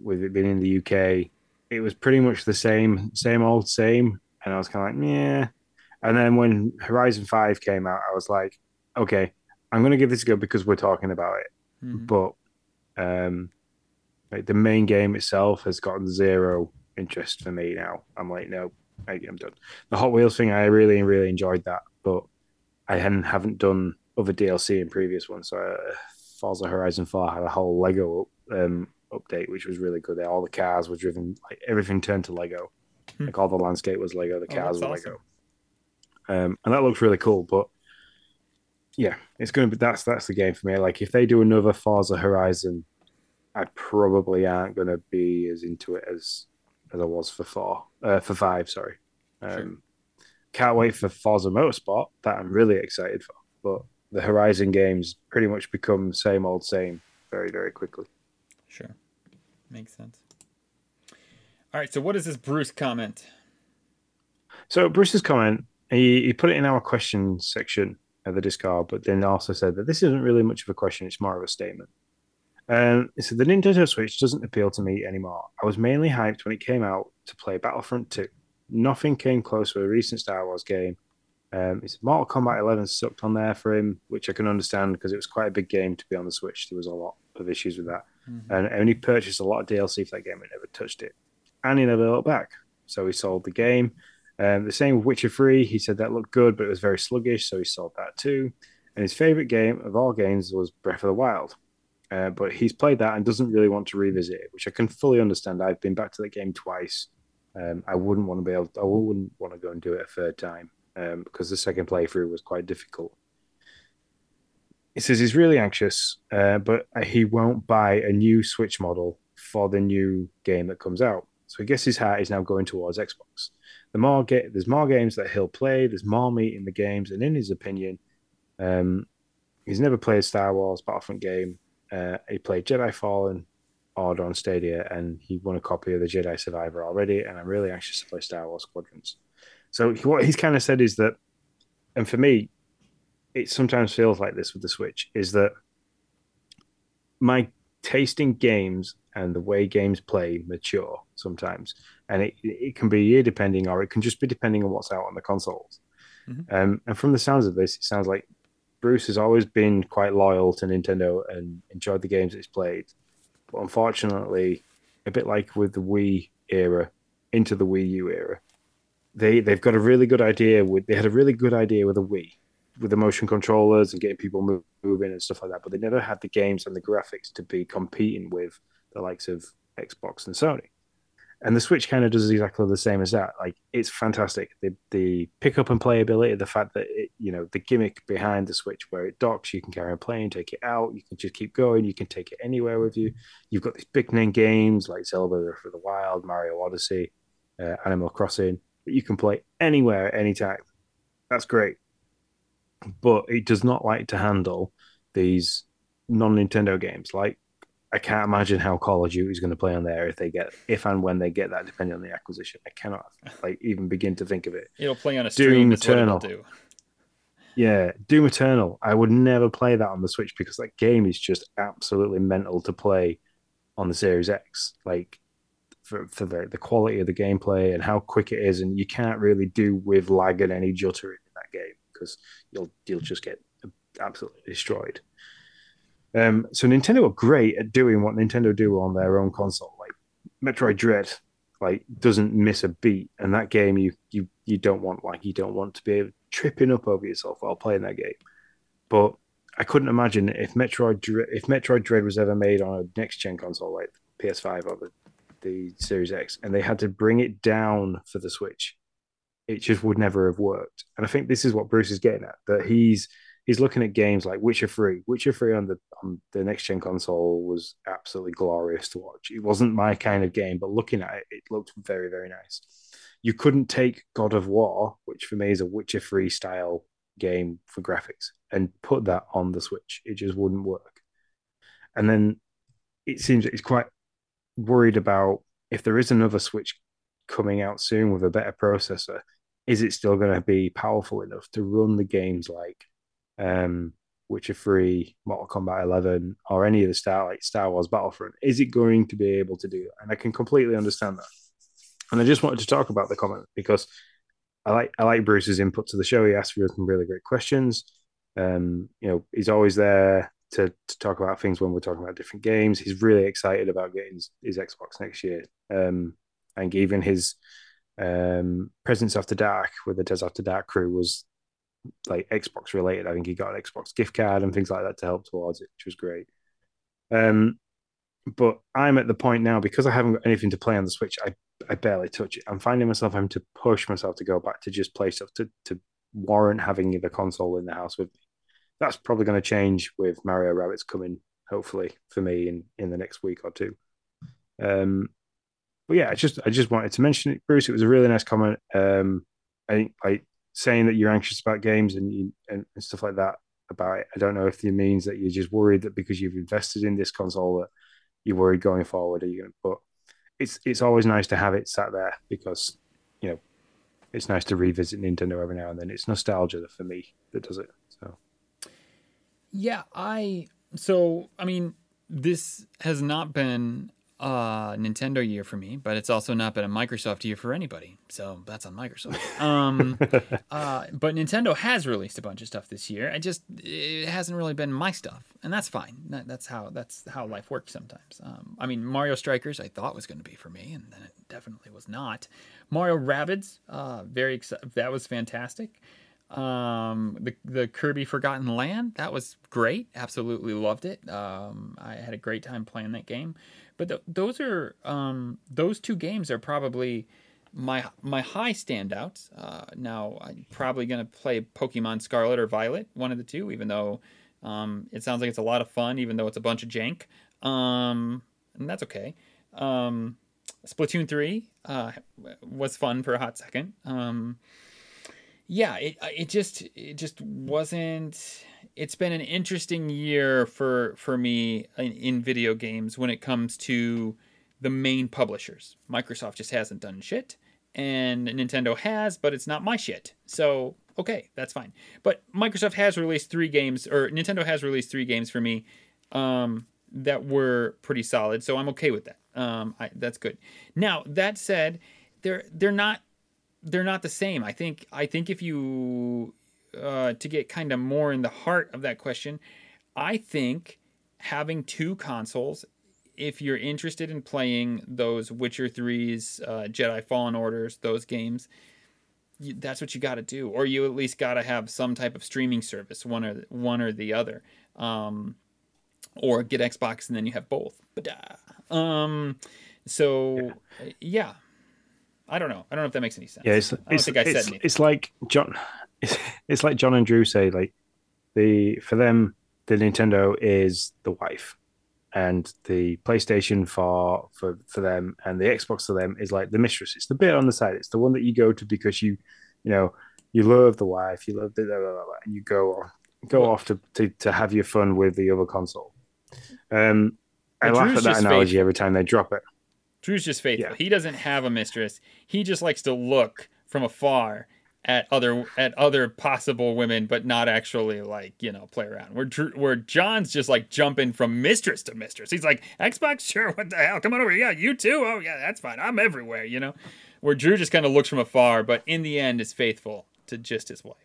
with it being in the UK, it was pretty much the same, same old same. And I was kind of like, yeah. And then when Horizon Five came out, I was like, okay, I'm going to give this a go because we're talking about it. Mm-hmm. But um, like the main game itself has gotten zero interest for me now. I'm like, no, I, am done. The Hot Wheels thing, I really, really enjoyed that, but I hadn't haven't done other DLC in previous ones. So uh, Forza Horizon 4 had a whole Lego um, update, which was really good. All the cars were driven, like everything turned to Lego. Hmm. Like all the landscape was Lego, the oh, cars oh, were awesome. Lego. Um, and that looks really cool. But yeah, it's going to be that's that's the game for me. Like if they do another Forza Horizon, I probably aren't going to be as into it as as I was for four, uh, for five. Sorry. Um, sure. Can't wait for Forza Motorsport. That I'm really excited for. But the Horizon games pretty much become same old same very very quickly. Sure, makes sense. All right. So what is this Bruce comment? So Bruce's comment, he, he put it in our question section of the Discord, but then also said that this isn't really much of a question; it's more of a statement. Um, so the Nintendo Switch doesn't appeal to me anymore. I was mainly hyped when it came out to play Battlefront 2. Nothing came close to a recent Star Wars game. Um, it's Mortal Kombat 11 sucked on there for him, which I can understand because it was quite a big game to be on the Switch. There was a lot of issues with that, mm-hmm. and only purchased a lot of DLC for that game and never touched it. And he never looked back, so he sold the game. Um, the same with Witcher 3. He said that looked good, but it was very sluggish, so he sold that too. And his favorite game of all games was Breath of the Wild. Uh, but he's played that and doesn't really want to revisit it, which I can fully understand. I've been back to the game twice. Um, I wouldn't want to be able. To, I wouldn't want to go and do it a third time um, because the second playthrough was quite difficult. He says he's really anxious, uh, but he won't buy a new Switch model for the new game that comes out. So I guess his heart is now going towards Xbox. The more ga- there's more games that he'll play, there's more meat in the games, and in his opinion, um, he's never played Star Wars Battlefront game. Uh, he played Jedi Fallen Order on Stadia, and he won a copy of the Jedi Survivor already. And I'm really anxious to play Star Wars Squadrons. So what he's kind of said is that, and for me, it sometimes feels like this with the Switch is that my tasting games and the way games play mature sometimes, and it it can be year depending, or it can just be depending on what's out on the consoles. Mm-hmm. Um, and from the sounds of this, it sounds like Bruce has always been quite loyal to Nintendo and enjoyed the games it's played. But unfortunately, a bit like with the Wii era into the Wii U era, they they've got a really good idea with they had a really good idea with a Wii with the motion controllers and getting people move, moving and stuff like that, but they never had the games and the graphics to be competing with the likes of Xbox and Sony and the Switch kind of does exactly the same as that. Like it's fantastic. The the pickup and playability, the fact that it, you know the gimmick behind the Switch where it docks, you can carry on playing, take it out, you can just keep going, you can take it anywhere with you. You've got these big name games like Zelda for the Wild, Mario Odyssey, uh, Animal Crossing that you can play anywhere, anytime. That's great, but it does not like to handle these non Nintendo games like I can't imagine how Call of Duty is going to play on there if they get if and when they get that, depending on the acquisition. I cannot like even begin to think of it. It'll play on a stream. Doom Eternal. Do. Yeah, Doom Eternal. I would never play that on the Switch because that game is just absolutely mental to play on the Series X. Like for, for the, the quality of the gameplay and how quick it is, and you can't really do with lag and any juttering in that game because you'll you'll just get absolutely destroyed. Um, so Nintendo are great at doing what Nintendo do on their own console. Like Metroid Dread, like doesn't miss a beat, and that game you you you don't want like you don't want to be tripping up over yourself while playing that game. But I couldn't imagine if Metroid Dread, if Metroid Dread was ever made on a next gen console, like PS5 or the the Series X, and they had to bring it down for the Switch. It just would never have worked. And I think this is what Bruce is getting at that he's he's looking at games like Witcher Three. Witcher Three on the on the next gen console was absolutely glorious to watch. It wasn't my kind of game, but looking at it, it looked very very nice. You couldn't take God of War, which for me is a Witcher Three style game for graphics, and put that on the Switch. It just wouldn't work. And then it seems that he's quite worried about if there is another Switch coming out soon with a better processor, is it still going to be powerful enough to run the games like um, Witcher 3, Mortal Kombat 11, or any of the Star like Star Wars Battlefront? Is it going to be able to do that? And I can completely understand that. And I just wanted to talk about the comment because I like I like Bruce's input to the show. He asked for some really great questions. Um, you know, he's always there to, to talk about things when we're talking about different games. He's really excited about getting his, his Xbox next year. Um, and even his um, Presence After Dark with the Des After Dark crew was like Xbox related. I think he got an Xbox gift card and things like that to help towards it, which was great. Um, but I'm at the point now because I haven't got anything to play on the Switch. I I barely touch it. I'm finding myself having to push myself to go back to just play stuff to to warrant having the console in the house with me. That's probably going to change with Mario Rabbids coming, hopefully for me in in the next week or two. Um, but yeah, I just I just wanted to mention it, Bruce. It was a really nice comment. Um, I think like saying that you're anxious about games and you, and, and stuff like that about it. I don't know if it means that you're just worried that because you've invested in this console that you're worried going forward. Are you going? But it's it's always nice to have it sat there because you know it's nice to revisit Nintendo every now and then. It's nostalgia for me that does it. So yeah, I so I mean this has not been Nintendo year for me, but it's also not been a Microsoft year for anybody. So that's on Microsoft. Um, uh, but Nintendo has released a bunch of stuff this year. I just it hasn't really been my stuff, and that's fine. That, that's how that's how life works sometimes. Um, I mean, Mario Strikers I thought was going to be for me, and then it definitely was not. Mario Rabbids, uh, very. That was fantastic. Um, the the Kirby Forgotten Land that was great. Absolutely loved it. Um, I had a great time playing that game. But th- those are um, those two games are probably my my high standouts. Uh, now I'm probably gonna play Pokemon Scarlet or Violet, one of the two, even though um, it sounds like it's a lot of fun, even though it's a bunch of jank. Um, and that's okay. Um, Splatoon three uh, was fun for a hot second. Um, yeah, it it just it just wasn't. It's been an interesting year for for me in, in video games when it comes to the main publishers. Microsoft just hasn't done shit, and Nintendo has, but it's not my shit. So okay, that's fine. But Microsoft has released three games, or Nintendo has released three games for me um, that were pretty solid. So I'm okay with that. Um, I, that's good. Now that said, they're they're not they're not the same. I think I think if you uh, to get kind of more in the heart of that question, I think having two consoles, if you're interested in playing those Witcher threes, uh, Jedi Fallen Orders, those games, you, that's what you got to do, or you at least got to have some type of streaming service, one or one or the other, um, or get Xbox and then you have both. But uh, um, so yeah. yeah I don't know. I don't know if that makes any sense. Yeah, it's, it's, it's, it's, like John. It's, it's like John and Drew say. Like the for them, the Nintendo is the wife, and the PlayStation for for for them, and the Xbox for them is like the mistress. It's the bit on the side. It's the one that you go to because you, you know, you love the wife, you love the blah, blah, blah, and you go go off to, to to have your fun with the other console. Um, I laugh at that analogy every time they drop it. Drew's just faithful. Yeah. He doesn't have a mistress. He just likes to look from afar at other at other possible women, but not actually like you know play around. Where where John's just like jumping from mistress to mistress. He's like Xbox, sure, what the hell? Come on over. Yeah, you too. Oh yeah, that's fine. I'm everywhere. You know, where Drew just kind of looks from afar, but in the end is faithful to just his wife.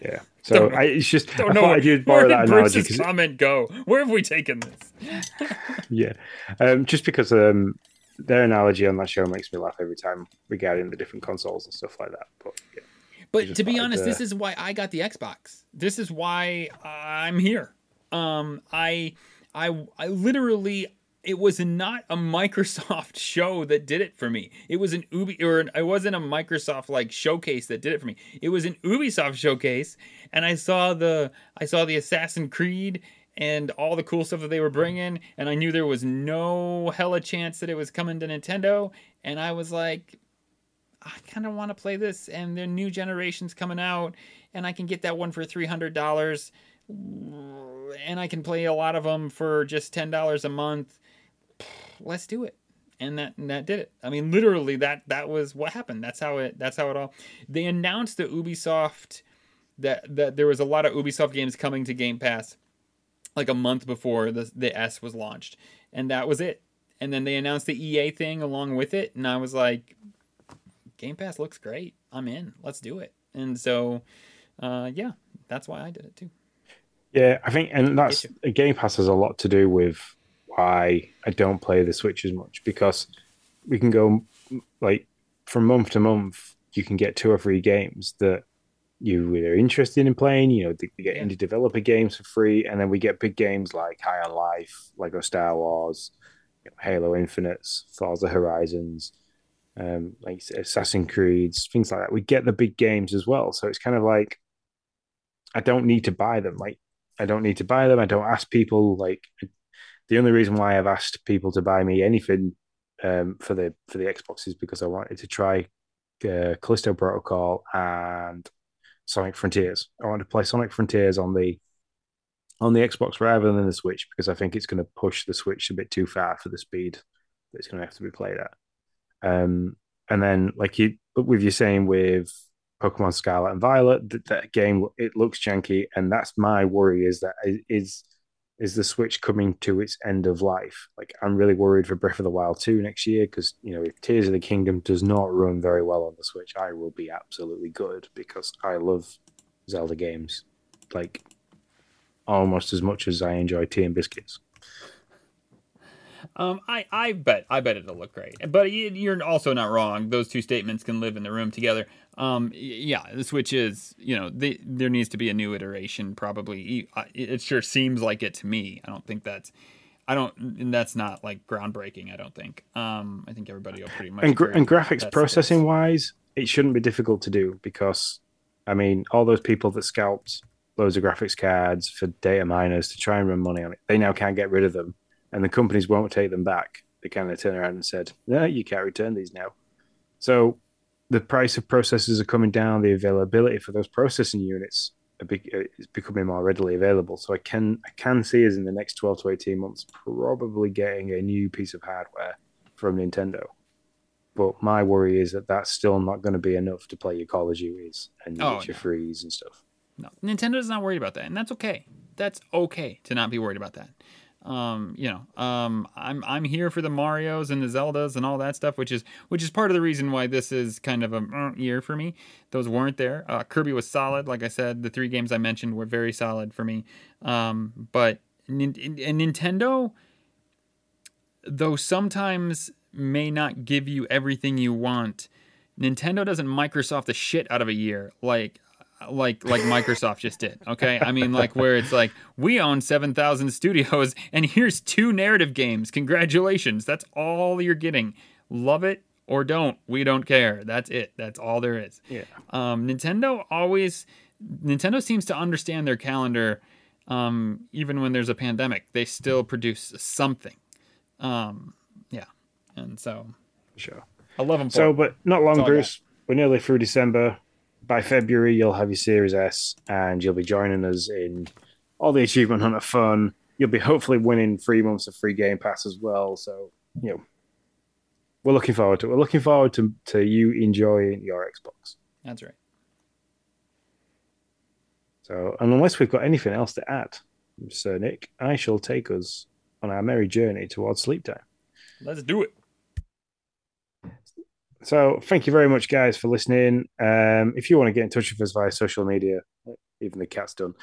Yeah. So I, it's just don't I know where, I'd borrow that analogy. Bruce's comment go? Where have we taken this? yeah, um, just because um, their analogy on that show makes me laugh every time regarding the different consoles and stuff like that. But yeah. But to be honest, uh, this is why I got the Xbox. This is why I'm here. Um, I, I, I literally it was not a Microsoft show that did it for me. It was an Ubi or an, it wasn't a Microsoft like showcase that did it for me. It was an Ubisoft showcase, and I saw the I saw the Assassin Creed and all the cool stuff that they were bringing, and I knew there was no hella chance that it was coming to Nintendo, and I was like, I kind of want to play this, and the new generation's coming out, and I can get that one for three hundred dollars, and I can play a lot of them for just ten dollars a month. Let's do it, and that and that did it. I mean, literally, that that was what happened. That's how it. That's how it all. They announced that Ubisoft that that there was a lot of Ubisoft games coming to Game Pass, like a month before the the S was launched, and that was it. And then they announced the EA thing along with it, and I was like, Game Pass looks great. I'm in. Let's do it. And so, uh, yeah, that's why I did it too. Yeah, I think, and that's Game Pass has a lot to do with why I don't play the Switch as much because we can go like from month to month. You can get two or three games that you are interested in playing. You know, you get indie developer games for free, and then we get big games like High on Life, Lego Star Wars, you know, Halo Infinites, Forza Horizons um, like Assassin's Creeds, things like that. We get the big games as well. So it's kind of like I don't need to buy them. Like I don't need to buy them. I don't ask people. Like the only reason why I've asked people to buy me anything um, for the for the Xbox is because I wanted to try uh, Callisto Protocol and Sonic Frontiers. I want to play Sonic Frontiers on the on the Xbox rather than the Switch because I think it's going to push the Switch a bit too far for the speed that it's going to have to be played at. Um, and then like you, with you saying with Pokemon Scarlet and Violet, that, that game it looks janky, and that's my worry is that is is the Switch coming to its end of life? Like I'm really worried for Breath of the Wild 2 next year because you know if Tears of the Kingdom does not run very well on the Switch, I will be absolutely good because I love Zelda games like almost as much as I enjoy tea and biscuits. Um, I, I bet I bet it'll look great. But you're also not wrong. Those two statements can live in the room together. Um, yeah, the Switch is you know the, there needs to be a new iteration. Probably it sure seems like it to me. I don't think that's I don't and that's not like groundbreaking. I don't think. Um, I think everybody will pretty much. And, gra- and graphics processing wise, it shouldn't be difficult to do because I mean all those people that scalped loads of graphics cards for data miners to try and run money on it, they now can't get rid of them and the companies won't take them back. They kind of turn around and said, "No, you can't return these now." So the price of processors are coming down. The availability for those processing units is becoming more readily available. So I can I can see us in the next twelve to eighteen months probably getting a new piece of hardware from Nintendo. But my worry is that that's still not going to be enough to play your Call of Duties and oh, your no. freeze and stuff. No, Nintendo's not worried about that, and that's okay. That's okay to not be worried about that. Um, you know, um, I'm I'm here for the Mario's and the Zeldas and all that stuff, which is which is part of the reason why this is kind of a uh, year for me. Those weren't there. Uh, Kirby was solid, like I said. The three games I mentioned were very solid for me. Um, but and Nintendo, though sometimes may not give you everything you want. Nintendo doesn't Microsoft the shit out of a year. Like like like Microsoft just did. Okay, I mean like where it's like we own seven thousand studios and here's two narrative games. Congratulations, that's all you're getting. Love it or don't, we don't care. That's it. That's all there is. Yeah. Um, Nintendo always Nintendo seems to understand their calendar. Um, even when there's a pandemic, they still produce something. Um, yeah, and so sure. I love them. so, but not long, Bruce. We're nearly through December by February, you'll have your Series S, and you'll be joining us in all the Achievement Hunter fun. You'll be hopefully winning three months of free Game Pass as well. So, you know, we're looking forward to it. We're looking forward to, to you enjoying your Xbox. That's right. So, and unless we've got anything else to add, Sir Nick, I shall take us on our merry journey towards sleep time. Let's do it. So thank you very much, guys, for listening. Um, if you want to get in touch with us via social media, even the cat's done.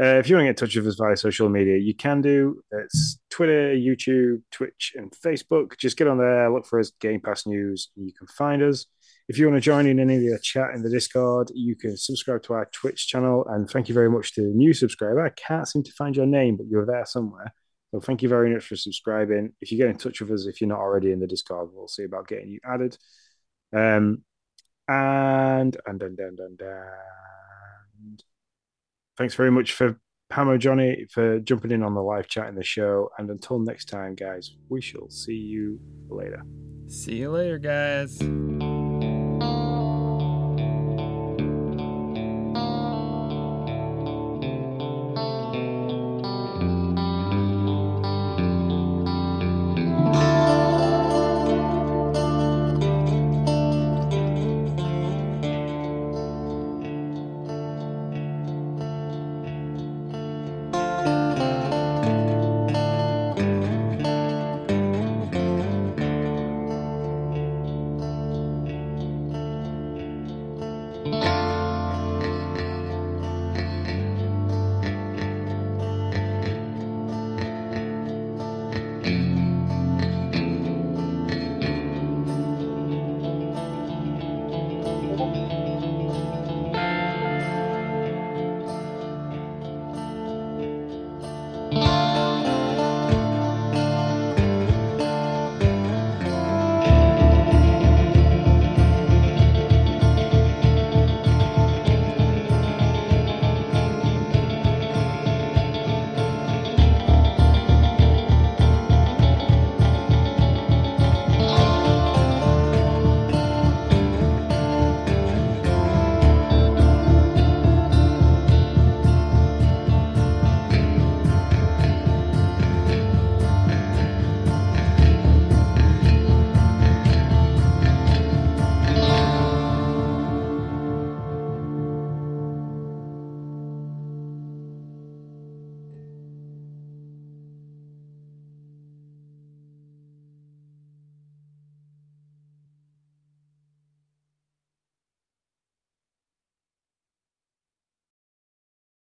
Uh, if you want to get in touch with us via social media, you can do. It's Twitter, YouTube, Twitch, and Facebook. Just get on there, look for us, Game Pass News, you can find us. If you want to join in any of the chat in the Discord, you can subscribe to our Twitch channel. And thank you very much to the new subscriber. I can't seem to find your name, but you're there somewhere. So thank you very much for subscribing. If you get in touch with us, if you're not already in the Discord, we'll see about getting you added. Um, and and and and and, and thanks very much for Pamo Johnny for jumping in on the live chat in the show. And until next time, guys, we shall see you later. See you later, guys.